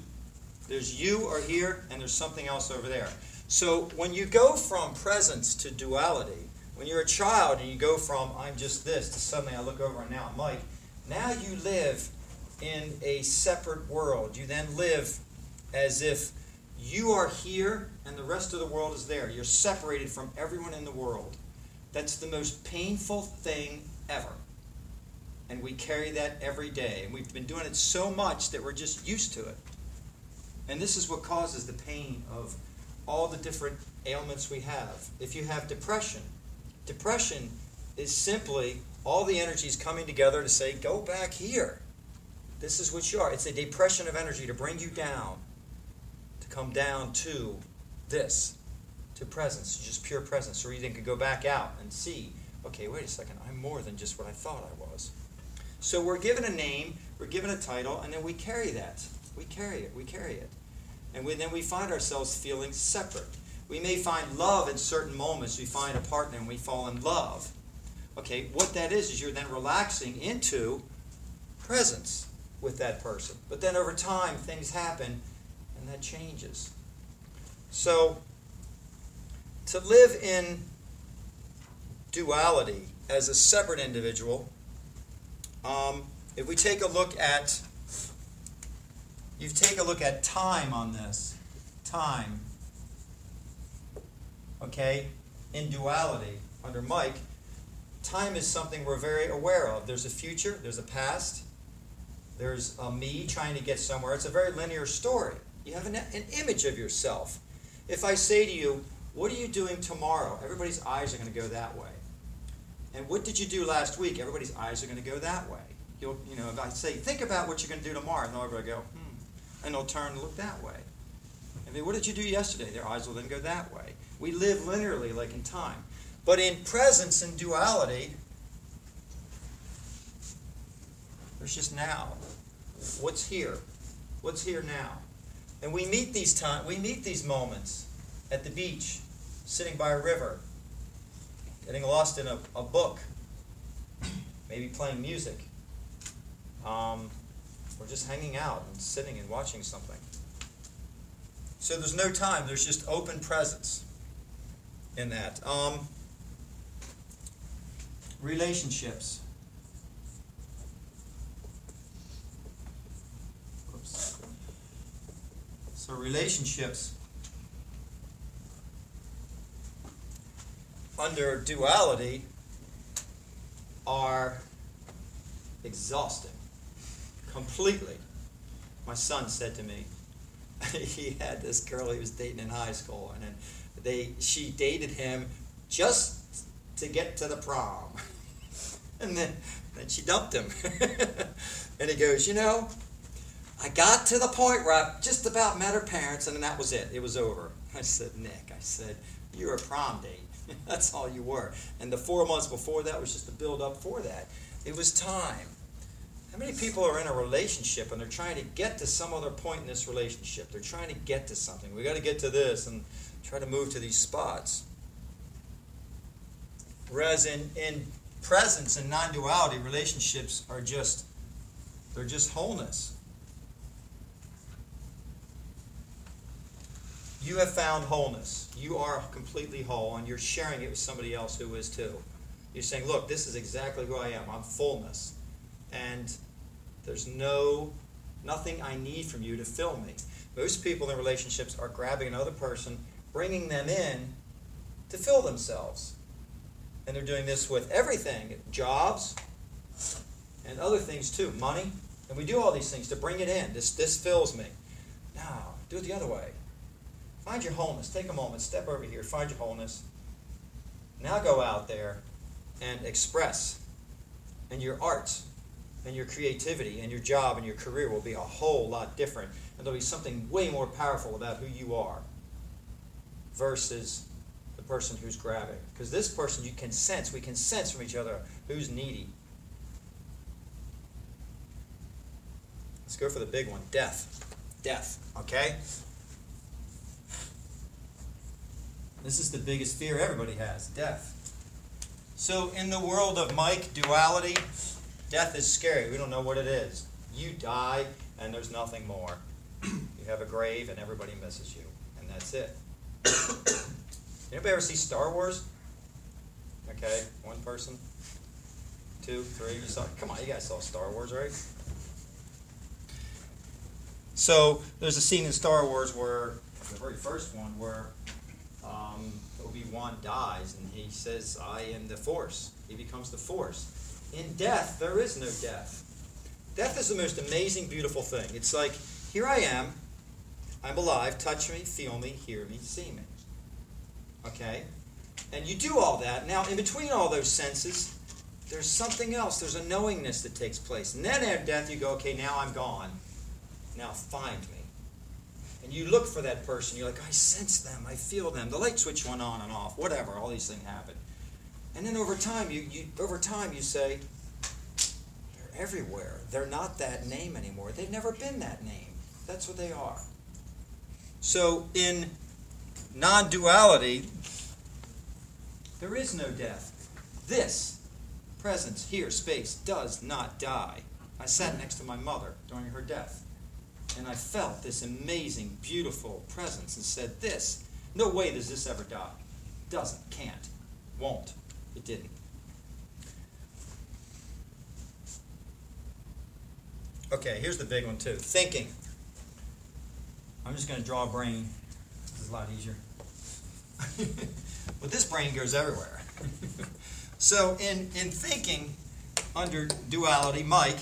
There's you are here, and there's something else over there. So when you go from presence to duality, when you're a child and you go from I'm just this to suddenly I look over and now I'm Mike, now you live in a separate world. You then live as if you are here and the rest of the world is there. You're separated from everyone in the world. That's the most painful thing ever. And we carry that every day. And we've been doing it so much that we're just used to it. And this is what causes the pain of all the different ailments we have. If you have depression, depression is simply all the energies coming together to say, go back here. This is what you are. It's a depression of energy to bring you down, to come down to this, to presence, just pure presence. Or you then could go back out and see, okay, wait a second, I'm more than just what I thought I was. So we're given a name, we're given a title, and then we carry that. We carry it, we carry it. And we, then we find ourselves feeling separate. We may find love in certain moments. We find a partner and we fall in love. Okay, what that is, is you're then relaxing into presence with that person. But then over time, things happen and that changes. So, to live in duality as a separate individual, um, if we take a look at, you take a look at time on this, time, okay, in duality under Mike, time is something we're very aware of. There's a future, there's a past, there's a me trying to get somewhere. It's a very linear story. You have an, an image of yourself. If I say to you, What are you doing tomorrow? Everybody's eyes are going to go that way. And what did you do last week? Everybody's eyes are going to go that way. You'll, you know, if I say, Think about what you're going to do tomorrow, and they'll everybody go, Hmm. And they'll turn and look that way. I mean, what did you do yesterday? Their eyes will then go that way. We live linearly, like in time. But in presence and duality, there's just now. What's here? What's here now? And we meet these time we meet these moments at the beach, sitting by a river, getting lost in a, a book, maybe playing music, um, or just hanging out and sitting and watching something. So there's no time, there's just open presence in that. Um, relationships. So relationships under duality are exhausting. Completely. My son said to me, he had this girl he was dating in high school, and then they she dated him just to get to the prom, and then then she dumped him, and he goes, you know, I got to the point where I just about met her parents, and then that was it. It was over. I said, Nick, I said, you're a prom date. That's all you were. And the four months before that was just a build up for that. It was time. How many people are in a relationship and they're trying to get to some other point in this relationship? They're trying to get to something. We got to get to this and try to move to these spots. Whereas in, in presence and non duality, relationships are just, they're just wholeness. You have found wholeness. You are completely whole, and you're sharing it with somebody else who is too. You're saying, Look, this is exactly who I am. I'm fullness. And there's no nothing I need from you to fill me. Most people in relationships are grabbing another person, bringing them in to fill themselves. And they're doing this with everything jobs and other things too, money. And we do all these things to bring it in. This, this fills me. Now, do it the other way. Find your wholeness. Take a moment. Step over here. Find your wholeness. Now go out there and express. And your art and your creativity and your job and your career will be a whole lot different. And there'll be something way more powerful about who you are versus the person who's grabbing. Because this person you can sense, we can sense from each other who's needy. Let's go for the big one death. Death, okay? This is the biggest fear everybody has death. So, in the world of Mike duality, death is scary. We don't know what it is. You die, and there's nothing more. You have a grave, and everybody misses you, and that's it. Anybody ever see Star Wars? Okay, one person, two, three. You saw? Come on, you guys saw Star Wars, right? So there's a scene in Star Wars where the very first one where um, Obi Wan dies, and he says, "I am the Force." He becomes the Force. In death, there is no death. Death is the most amazing, beautiful thing. It's like, here I am, I'm alive, touch me, feel me, hear me, see me. Okay? And you do all that. Now, in between all those senses, there's something else. There's a knowingness that takes place. And then at death, you go, okay, now I'm gone. Now find me. And you look for that person. You're like, I sense them. I feel them. The light switch went on and off. Whatever. All these things happen. And then over time, you, you over time you say, they're everywhere. They're not that name anymore. They've never been that name. That's what they are. So in non-duality, there is no death. This presence here, space, does not die. I sat next to my mother during her death, and I felt this amazing, beautiful presence and said, This, no way does this ever die. Doesn't, can't, won't. It didn't. Okay, here's the big one too. Thinking. I'm just going to draw a brain. This is a lot easier. but this brain goes everywhere. so in, in thinking under duality, Mike,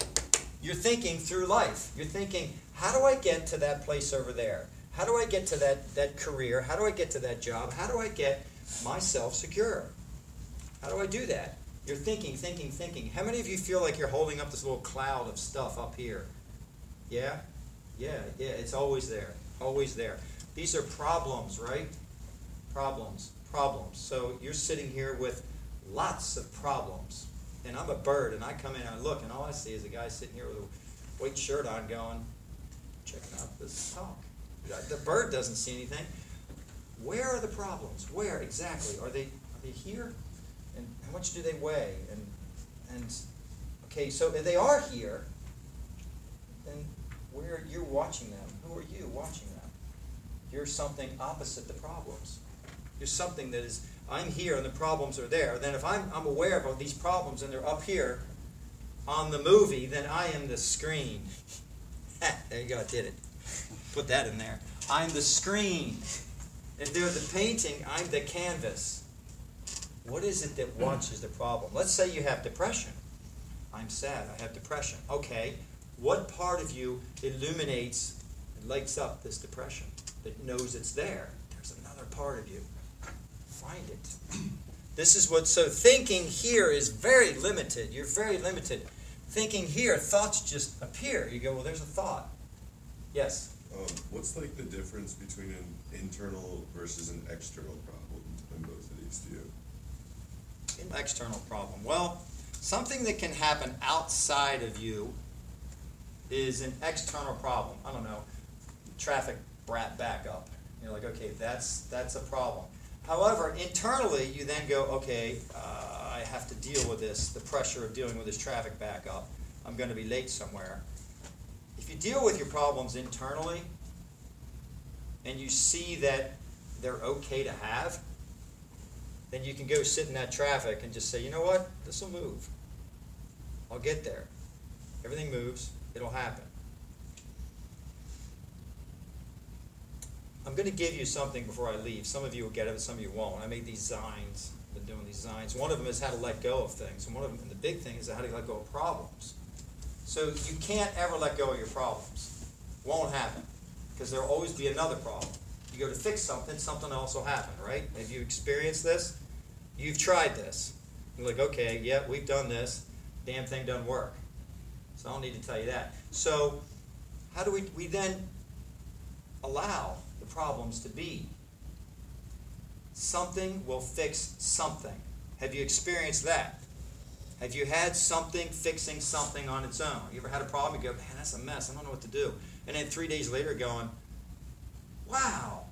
you're thinking through life. You're thinking, how do I get to that place over there? How do I get to that, that career? How do I get to that job? How do I get myself secure? How do I do that? You're thinking, thinking, thinking. How many of you feel like you're holding up this little cloud of stuff up here? Yeah? Yeah, yeah, it's always there. Always there. These are problems, right? Problems, problems. So you're sitting here with lots of problems. And I'm a bird, and I come in and I look, and all I see is a guy sitting here with a white shirt on going, checking out this talk. The bird doesn't see anything. Where are the problems? Where exactly? Are they are they here? And how much do they weigh? And and okay, so if they are here, then where you're watching them. Who are you watching them? You're something opposite the problems. You're something that is I'm here and the problems are there. Then if I'm I'm aware of these problems and they're up here on the movie, then I am the screen. there you go, I did it. Put that in there. I'm the screen. If they're the painting, I'm the canvas. What is it that watches the problem? Let's say you have depression. I'm sad. I have depression. Okay. What part of you illuminates and lights up this depression that knows it's there? There's another part of you. Find it. This is what, so thinking here is very limited. You're very limited. Thinking here, thoughts just appear. You go, well, there's a thought. Yes? Um, what's like the difference between an internal versus an external problem in both of these to you? An external problem. Well, something that can happen outside of you is an external problem. I don't know, traffic brat backup. You're like, okay, that's that's a problem. However, internally, you then go, okay, uh, I have to deal with this, the pressure of dealing with this traffic backup. I'm going to be late somewhere. If you deal with your problems internally, and you see that they're okay to have, then you can go sit in that traffic and just say, you know what, this will move. I'll get there. Everything moves, it'll happen. I'm going to give you something before I leave. Some of you will get it, but some of you won't. I made these signs, been doing these signs. One of them is how to let go of things, and one of them, and the big thing is how to let go of problems. So you can't ever let go of your problems. Won't happen, because there'll always be another problem. You go to fix something, something else will happen, right? Have you experienced this? You've tried this. You're like, okay, yeah, we've done this. Damn thing doesn't work. So I don't need to tell you that. So how do we we then allow the problems to be? Something will fix something. Have you experienced that? Have you had something fixing something on its own? You ever had a problem? You go, man, that's a mess. I don't know what to do. And then three days later, going, wow,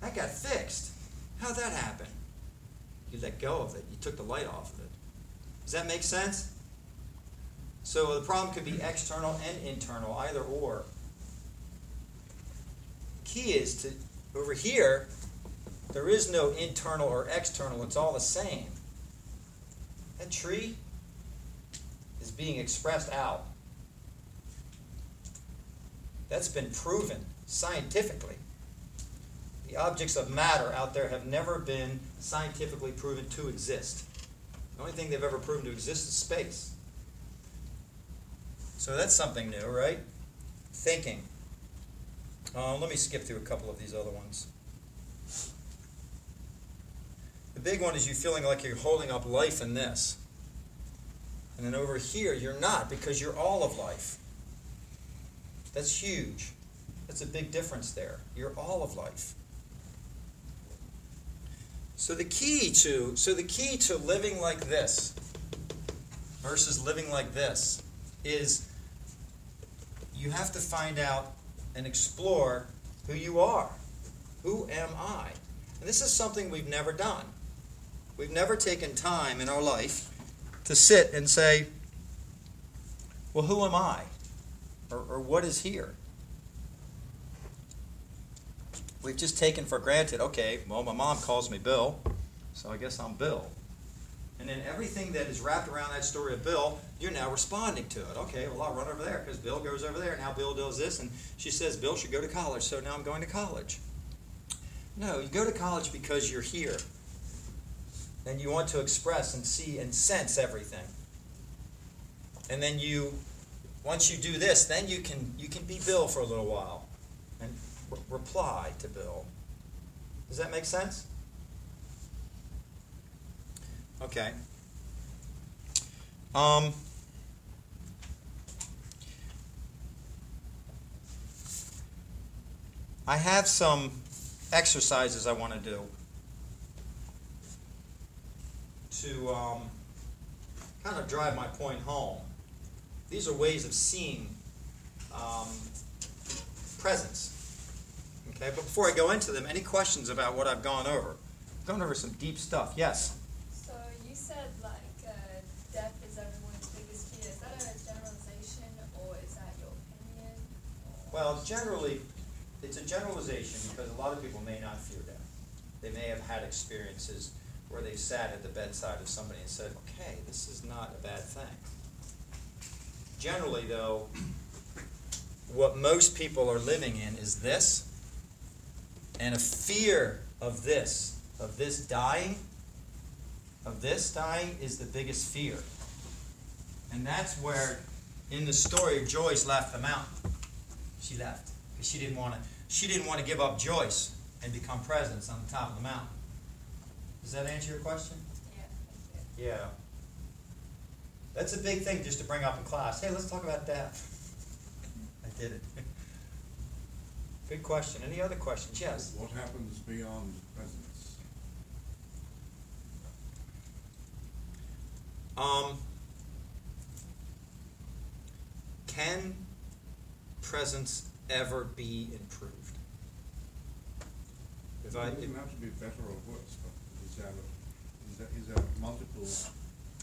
that got fixed. How'd that happen? You let go of it. You took the light off of it. Does that make sense? So the problem could be external and internal, either or. Key is to, over here, there is no internal or external, it's all the same. That tree is being expressed out. That's been proven scientifically. The objects of matter out there have never been scientifically proven to exist. The only thing they've ever proven to exist is space. So that's something new, right? Thinking. Uh, let me skip through a couple of these other ones. The big one is you feeling like you're holding up life in this. And then over here, you're not because you're all of life. That's huge. That's a big difference there. You're all of life. So the key to so the key to living like this versus living like this is you have to find out and explore who you are. Who am I? And this is something we've never done. We've never taken time in our life to sit and say, well, who am I? Or, or what is here? We've just taken for granted, okay, well, my mom calls me Bill, so I guess I'm Bill. And then everything that is wrapped around that story of Bill, you're now responding to it. Okay, well, I'll run over there because Bill goes over there. Now Bill does this, and she says Bill should go to college, so now I'm going to college. No, you go to college because you're here. And you want to express and see and sense everything. And then you, once you do this, then you can you can be Bill for a little while, and re- reply to Bill. Does that make sense? Okay. Um, I have some exercises I want to do to um, kind of drive my point home. These are ways of seeing um, presence. Okay, but before I go into them, any questions about what I've gone over? I've gone over some deep stuff. Yes. So you said like uh, death is everyone's biggest fear. Is that a generalization or is that your opinion? Or- Well, generally, it's a generalization because a lot of people may not fear death. They may have had experiences where they sat at the bedside of somebody and said, okay, this is not a bad thing. Generally, though, what most people are living in is this and a fear of this, of this dying, of this dying is the biggest fear. And that's where, in the story, of Joyce left the mountain. She left because she didn't want to. She didn't want to give up Joyce and become presence on the top of the mountain. Does that answer your question? Yeah. Yeah. That's a big thing just to bring up in class. Hey, let's talk about death. I did it. Good question. Any other questions? Yes. What happens beyond presence? Um, can presence ever be improved? If I, It doesn't have to be better or worse, but is there, is there, is there multiple,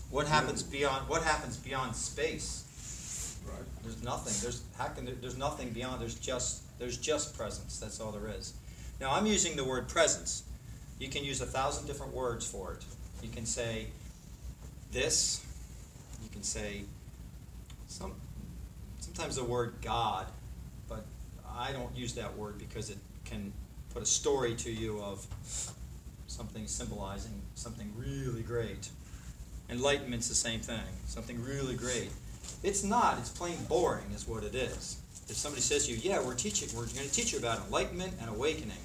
what happens beyond what happens beyond space? right? There's nothing. There's how can there, there's nothing beyond. There's just there's just presence. That's all there is. Now I'm using the word presence. You can use a thousand different words for it. You can say this. You can say some sometimes the word God, but I don't use that word because it can put a story to you of something symbolizing something really great. Enlightenment's the same thing. Something really great. It's not. It's plain boring, is what it is. If somebody says to you, "Yeah, we're teaching. We're going to teach you about enlightenment and awakening,"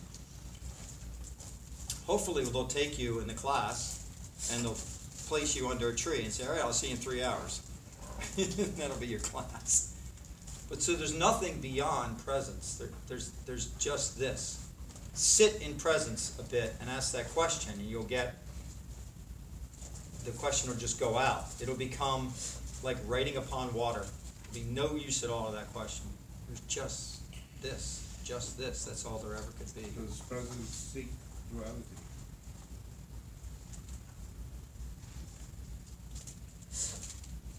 hopefully they'll take you in the class and they'll place you under a tree and say, "All right, I'll see you in three hours." That'll be your class. But so there's nothing beyond presence. There, there's there's just this. Sit in presence a bit and ask that question, and you'll get the question will just go out. It'll become like writing upon water. There'll be no use at all of that question. There's just this, just this. That's all there ever could be. Does presence seek duality?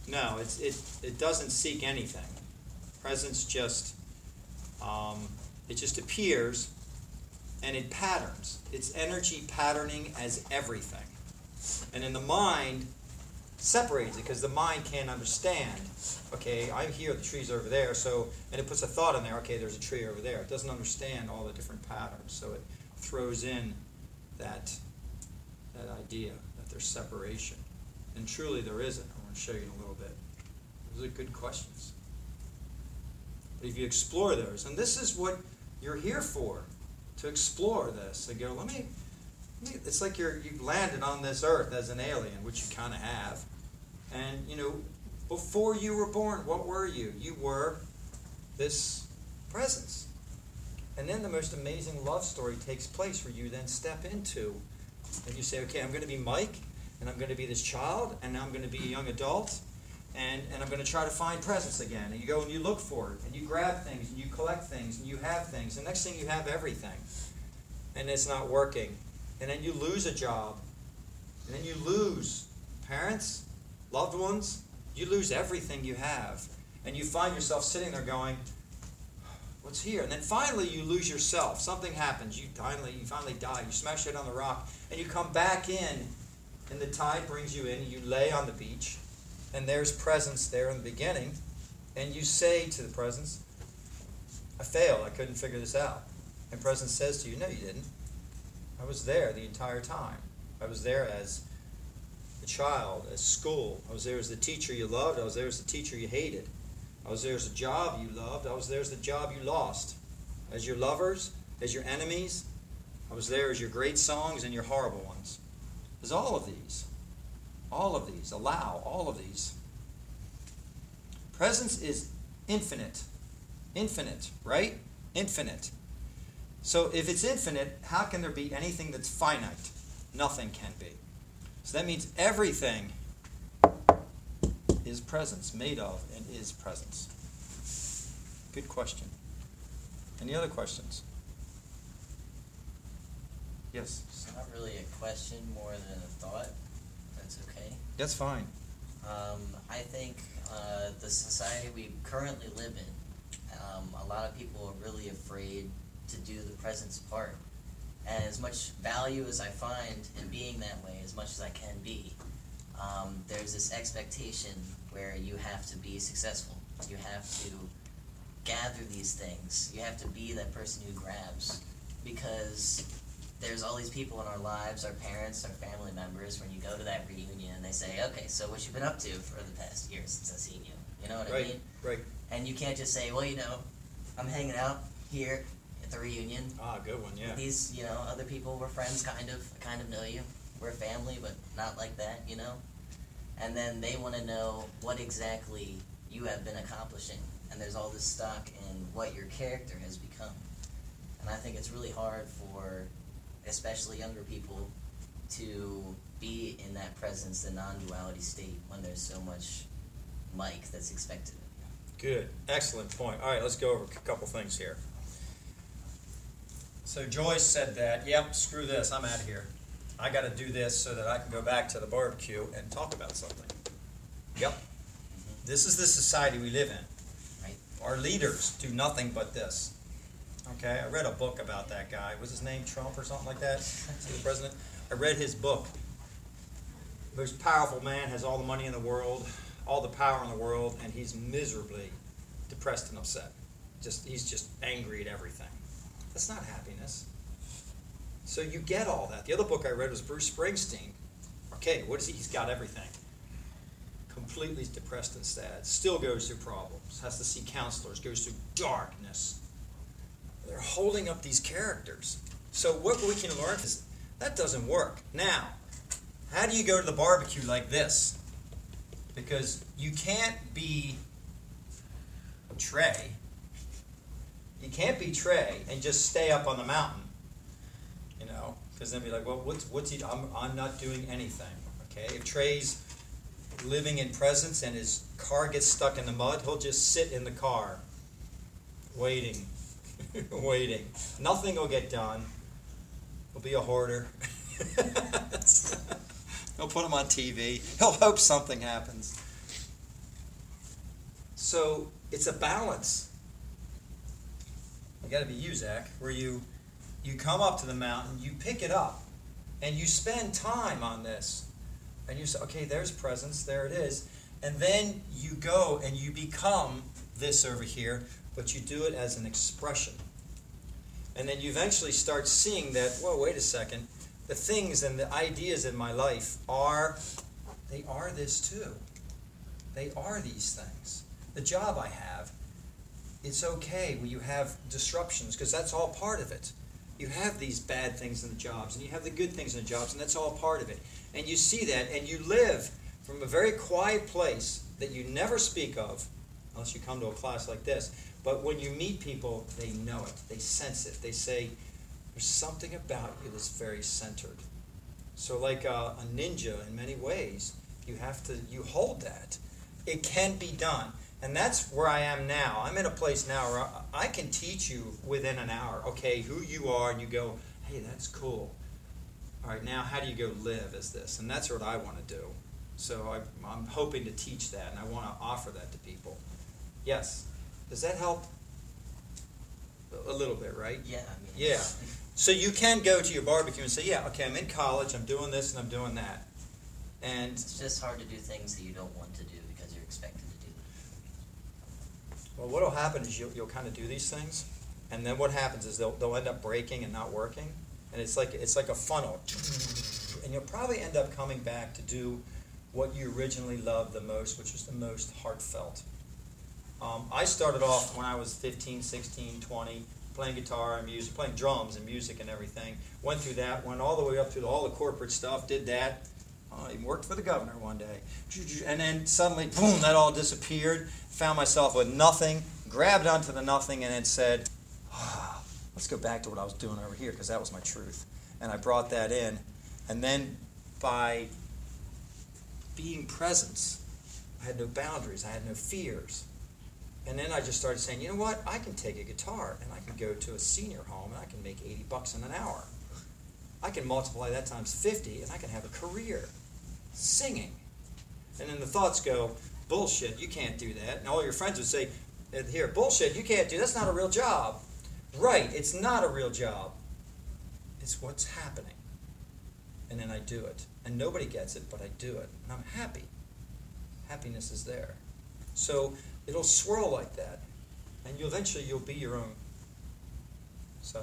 No, it's, it, it doesn't seek anything. Presence just, um, it just appears and it patterns. It's energy patterning as everything. And in the mind, separates it because the mind can't understand. Okay, I'm here, the tree's over there, so and it puts a thought in there. Okay, there's a tree over there. It doesn't understand all the different patterns, so it throws in that that idea that there's separation, and truly there isn't. I want to show you in a little bit. Those are good questions. But if you explore those, and this is what you're here for, to explore this and go, let me it's like you're you've landed on this earth as an alien, which you kind of have. And you know, before you were born, what were you? You were this presence. And then the most amazing love story takes place where you then step into and you say, okay, I'm going to be Mike, and I'm going to be this child, and now I'm going to be a young adult, and, and I'm going to try to find presence again. And you go and you look for it, and you grab things, and you collect things, and you have things. And next thing you have everything. And it's not working and then you lose a job, and then you lose parents, loved ones, you lose everything you have. And you find yourself sitting there going, What's here? And then finally you lose yourself. Something happens. You finally you finally die. You smash it on the rock. And you come back in, and the tide brings you in, you lay on the beach, and there's presence there in the beginning, and you say to the presence, I failed, I couldn't figure this out. And presence says to you, No, you didn't. I was there the entire time. I was there as a child, as school. I was there as the teacher you loved. I was there as the teacher you hated. I was there as a job you loved. I was there as the job you lost. As your lovers, as your enemies. I was there as your great songs and your horrible ones. As all of these. All of these. Allow all of these. Presence is infinite. Infinite, right? Infinite. So if it's infinite, how can there be anything that's finite? Nothing can be. So that means everything is presence, made of and is presence. Good question. Any other questions? Yes. It's not really a question more than a thought. That's fine. Um, I think uh, the society we currently live in, um, a lot of people are really afraid to do the presence part. And as much value as I find in being that way, as much as I can be, um, there's this expectation where you have to be successful. You have to gather these things. You have to be that person who grabs. Because there's all these people in our lives, our parents, our family members, when you go to that reunion and they say, okay, so what you've been up to for the past year since I've seen you? You know what right, I mean? Right. And you can't just say, well, you know, I'm hanging out here at the reunion. Ah, good one, yeah. These, you know, other people were friends, kind of, kind of know you. We're family, but not like that, you know. And then they want to know what exactly you have been accomplishing, and there's all this stock in what your character has become. And I think it's really hard for, especially younger people, to be in that presence, the non-duality state, when there's so much Mike that's expected of you. Good. Excellent point. All right, let's go over a couple things here. So Joyce said that, yep, screw this, I'm out of here. I got to do this so that I can go back to the barbecue and talk about something. Yep. Mm-hmm. This is the society we live in. Right. Our leaders do nothing but this. Okay, I read a book about that guy. Was his name Trump or something like that? he president? I read his book. Most powerful man has all the money in the world, all the power in the world, and he's miserably depressed and upset. Just he's just angry at everything. That's not happiness. So you get all that. The other book I read was Bruce Springsteen. Okay, what is he? He's got everything. Completely depressed and sad. Still goes through problems. Has to see counselors. Goes through darkness. They're holding up these characters. So what we can learn is that doesn't work. Now, how do you go to the barbecue like this? Because you can't be Trey. You can't be Trey and just stay up on the mountain. You know, because then be like, well, what's what's he? I'm I'm not doing anything. Okay, if Trey's living in presence and his car gets stuck in the mud, he'll just sit in the car, waiting, waiting. Nothing will get done. He'll be a hoarder. He'll put him on TV. He'll hope something happens. So it's a balance. You got to be you, Zach, where you you come up to the mountain, you pick it up, and you spend time on this, and you say, okay, there's presence, there it is, and then you go and you become this over here, but you do it as an expression, and then you eventually start seeing that. Whoa, wait a second, the things and the ideas in my life are they are this too. They are these things. The job I have, it's okay when you have disruptions because that's all part of it. You have these bad things in the jobs and you have the good things in the jobs, and that's all part of it. And you see that, and you live from a very quiet place that you never speak of unless you come to a class like this. But when you meet people, they know it, they sense it, they say, There's something about you that's very centered. So, like a, a ninja in many ways, you have to, you hold that. It can be done. And that's where I am now. I'm in a place now where I can teach you within an hour, okay, who you are, and you go, hey, that's cool. All right, now how do you go live as this? And that's what I want to do. So I, I'm hoping to teach that, and I want to offer that to people. Yes? Does that help? A little bit, right? Yeah, I mean. Yeah. So you can go to your barbecue and say, yeah, okay, I'm in college, I'm doing this and I'm doing that. And It's just hard to do things that you don't want to do because you're expected to do them. Well, what'll happen is you'll, you'll kind of do these things, and then what happens is they'll, they'll end up breaking and not working, and it's like it's like a funnel, and you'll probably end up coming back to do what you originally loved the most, which was the most heartfelt. Um, I started off when I was 15, 16, 20, playing guitar and music, playing drums and music and everything. Went through that, went all the way up through all the corporate stuff, did that. I even worked for the governor one day. And then suddenly, boom, that all disappeared. Found myself with nothing, grabbed onto the nothing, and then said, ah, let's go back to what I was doing over here because that was my truth. And I brought that in. And then by being presence, I had no boundaries, I had no fears. And then I just started saying, you know what? I can take a guitar and I can go to a senior home and I can make 80 bucks in an hour. I can multiply that times 50 and I can have a career singing. And then the thoughts go, bullshit, you can't do that. And all your friends would say, uh, here, bullshit, you can't do that. that's not a real job. Right, it's not a real job. It's what's happening. And then I do it. And nobody gets it, but I do it. And I'm happy. Happiness is there. So it'll swirl like that. And you eventually you'll be your own. So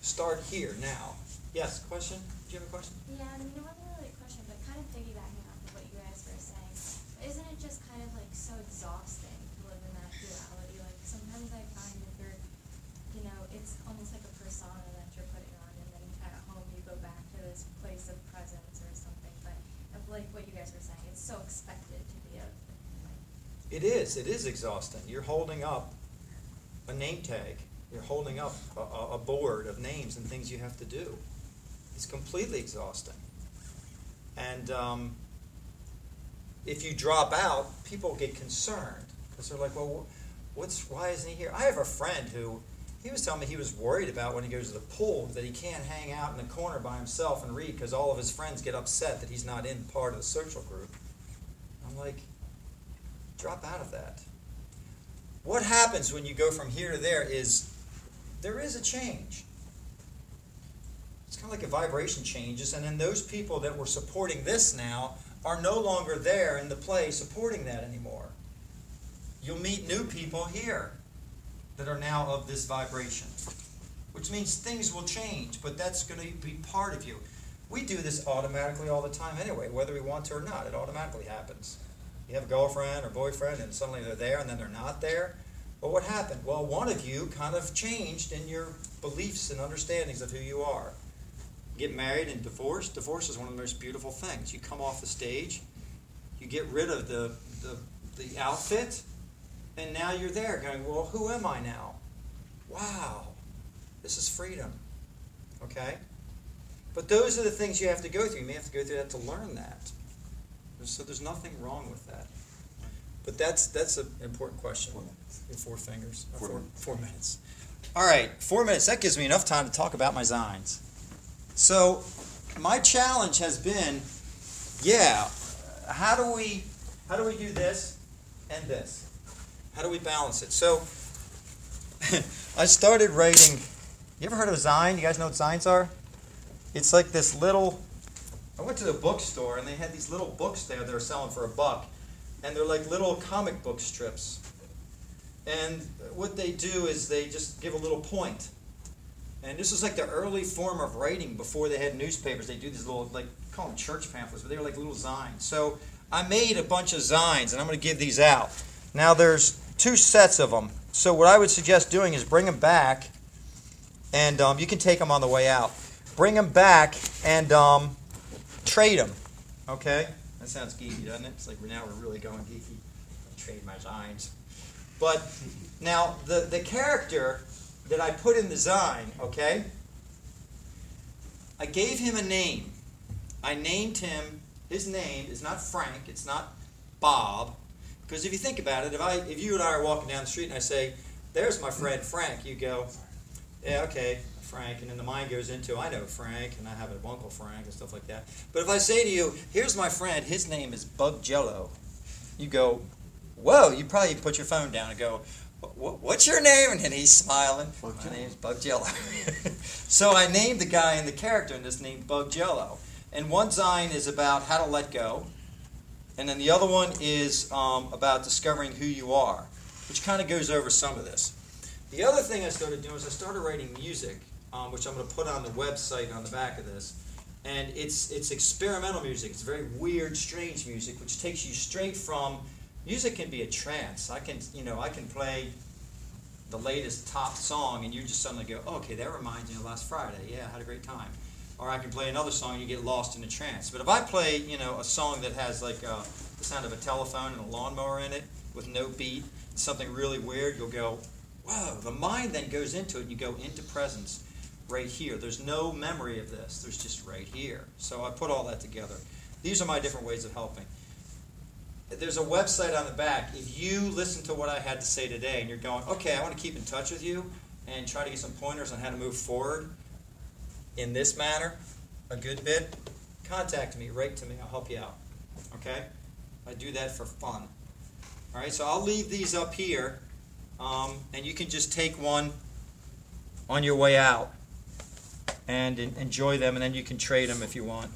start here now. Yes, question? Do you have a question? Yeah, it wasn't really a question, but kind of piggybacking off of what you guys were saying, isn't it just kind of like so exhausting to live in that duality? Like sometimes I find that you're, you know, it's almost like a persona that you're putting on, and then at home you go back to this place of presence or something. But of like what you guys were saying, it's so expected to be a like. It is. It is exhausting. You're holding up a name tag. You're holding up a, a board of names and things you have to do. It's completely exhausting. And um, if you drop out, people get concerned because they're like, "Well, what's why isn't he here?" I have a friend who he was telling me he was worried about when he goes to the pool that he can't hang out in the corner by himself and read because all of his friends get upset that he's not in part of the social group. I'm like, drop out of that. What happens when you go from here to there is there is a change. It's kind of like a vibration changes, and then those people that were supporting this now are no longer there in the play supporting that anymore. You'll meet new people here that are now of this vibration, which means things will change, but that's going to be part of you. We do this automatically all the time anyway, whether we want to or not. It automatically happens. You have a girlfriend or boyfriend, and suddenly they're there, and then they're not there. Well, what happened? Well, one of you kind of changed in your beliefs and understandings of who you are. Get married and divorce. Divorce is one of the most beautiful things. You come off the stage, you get rid of the, the, the outfit, and now you're there going, Well, who am I now? Wow, this is freedom. Okay? But those are the things you have to go through. You may have to go through that to learn that. So there's nothing wrong with that. But that's that's an important question. Four minutes. Four fingers. Uh, Four four, minutes. four minutes. All right, four minutes. That gives me enough time to talk about my zines. So my challenge has been, yeah, how do we how do we do this and this? How do we balance it? So, I started writing. You ever heard of a Zine? You guys know what Zines are? It's like this little. I went to the bookstore and they had these little books there they were selling for a buck. And they're like little comic book strips. And what they do is they just give a little point. And this was like the early form of writing before they had newspapers. They do these little, like, call them church pamphlets, but they were like little zines. So I made a bunch of zines, and I'm going to give these out. Now there's two sets of them. So what I would suggest doing is bring them back, and um, you can take them on the way out. Bring them back and um, trade them. Okay? That sounds geeky, doesn't it? It's like now we're really going geeky. Trade my zines. But now the the character that I put in the zine, okay? I gave him a name. I named him. His name is not Frank. It's not Bob. Because if you think about it, if I, if you and I are walking down the street and I say, "There's my friend Frank," you go, "Yeah, okay, Frank," and then the mind goes into, "I know Frank, and I have an uncle Frank and stuff like that." But if I say to you, "Here's my friend. His name is Bug Jello," you go, "Whoa!" You probably put your phone down and go, "What's your name?" And then he's smiling. Bug my Jello. name's Bug Jello. so I named the guy and the character in this named Bug Jello. And one zine is about how to let go, and then the other one is um, about discovering who you are, which kind of goes over some of this. The other thing I started doing is I started writing music, um, which I'm going to put on the website on the back of this. And it's it's experimental music. It's very weird, strange music, which takes you straight from music can be a trance. I can you know I can play the latest top song, and you just suddenly go, oh, okay, that reminds me of last Friday. Yeah, I had a great time. Or I can play another song, and you get lost in a trance. But if I play, you know, a song that has like uh, the sound of a telephone and a lawnmower in it with no beat, something really weird, you'll go, whoa. The mind then goes into it, and you go into presence right here. There's no memory of this. There's just right here. So I put all that together. These are my different ways of helping. There's a website on the back. If you listen to what I had to say today and you're going, okay, I want to keep in touch with you and try to get some pointers on how to move forward in this manner a good bit, contact me, write to me. I'll help you out. Okay? I do that for fun. All right, so I'll leave these up here um, and you can just take one on your way out and enjoy them, and then you can trade them if you want.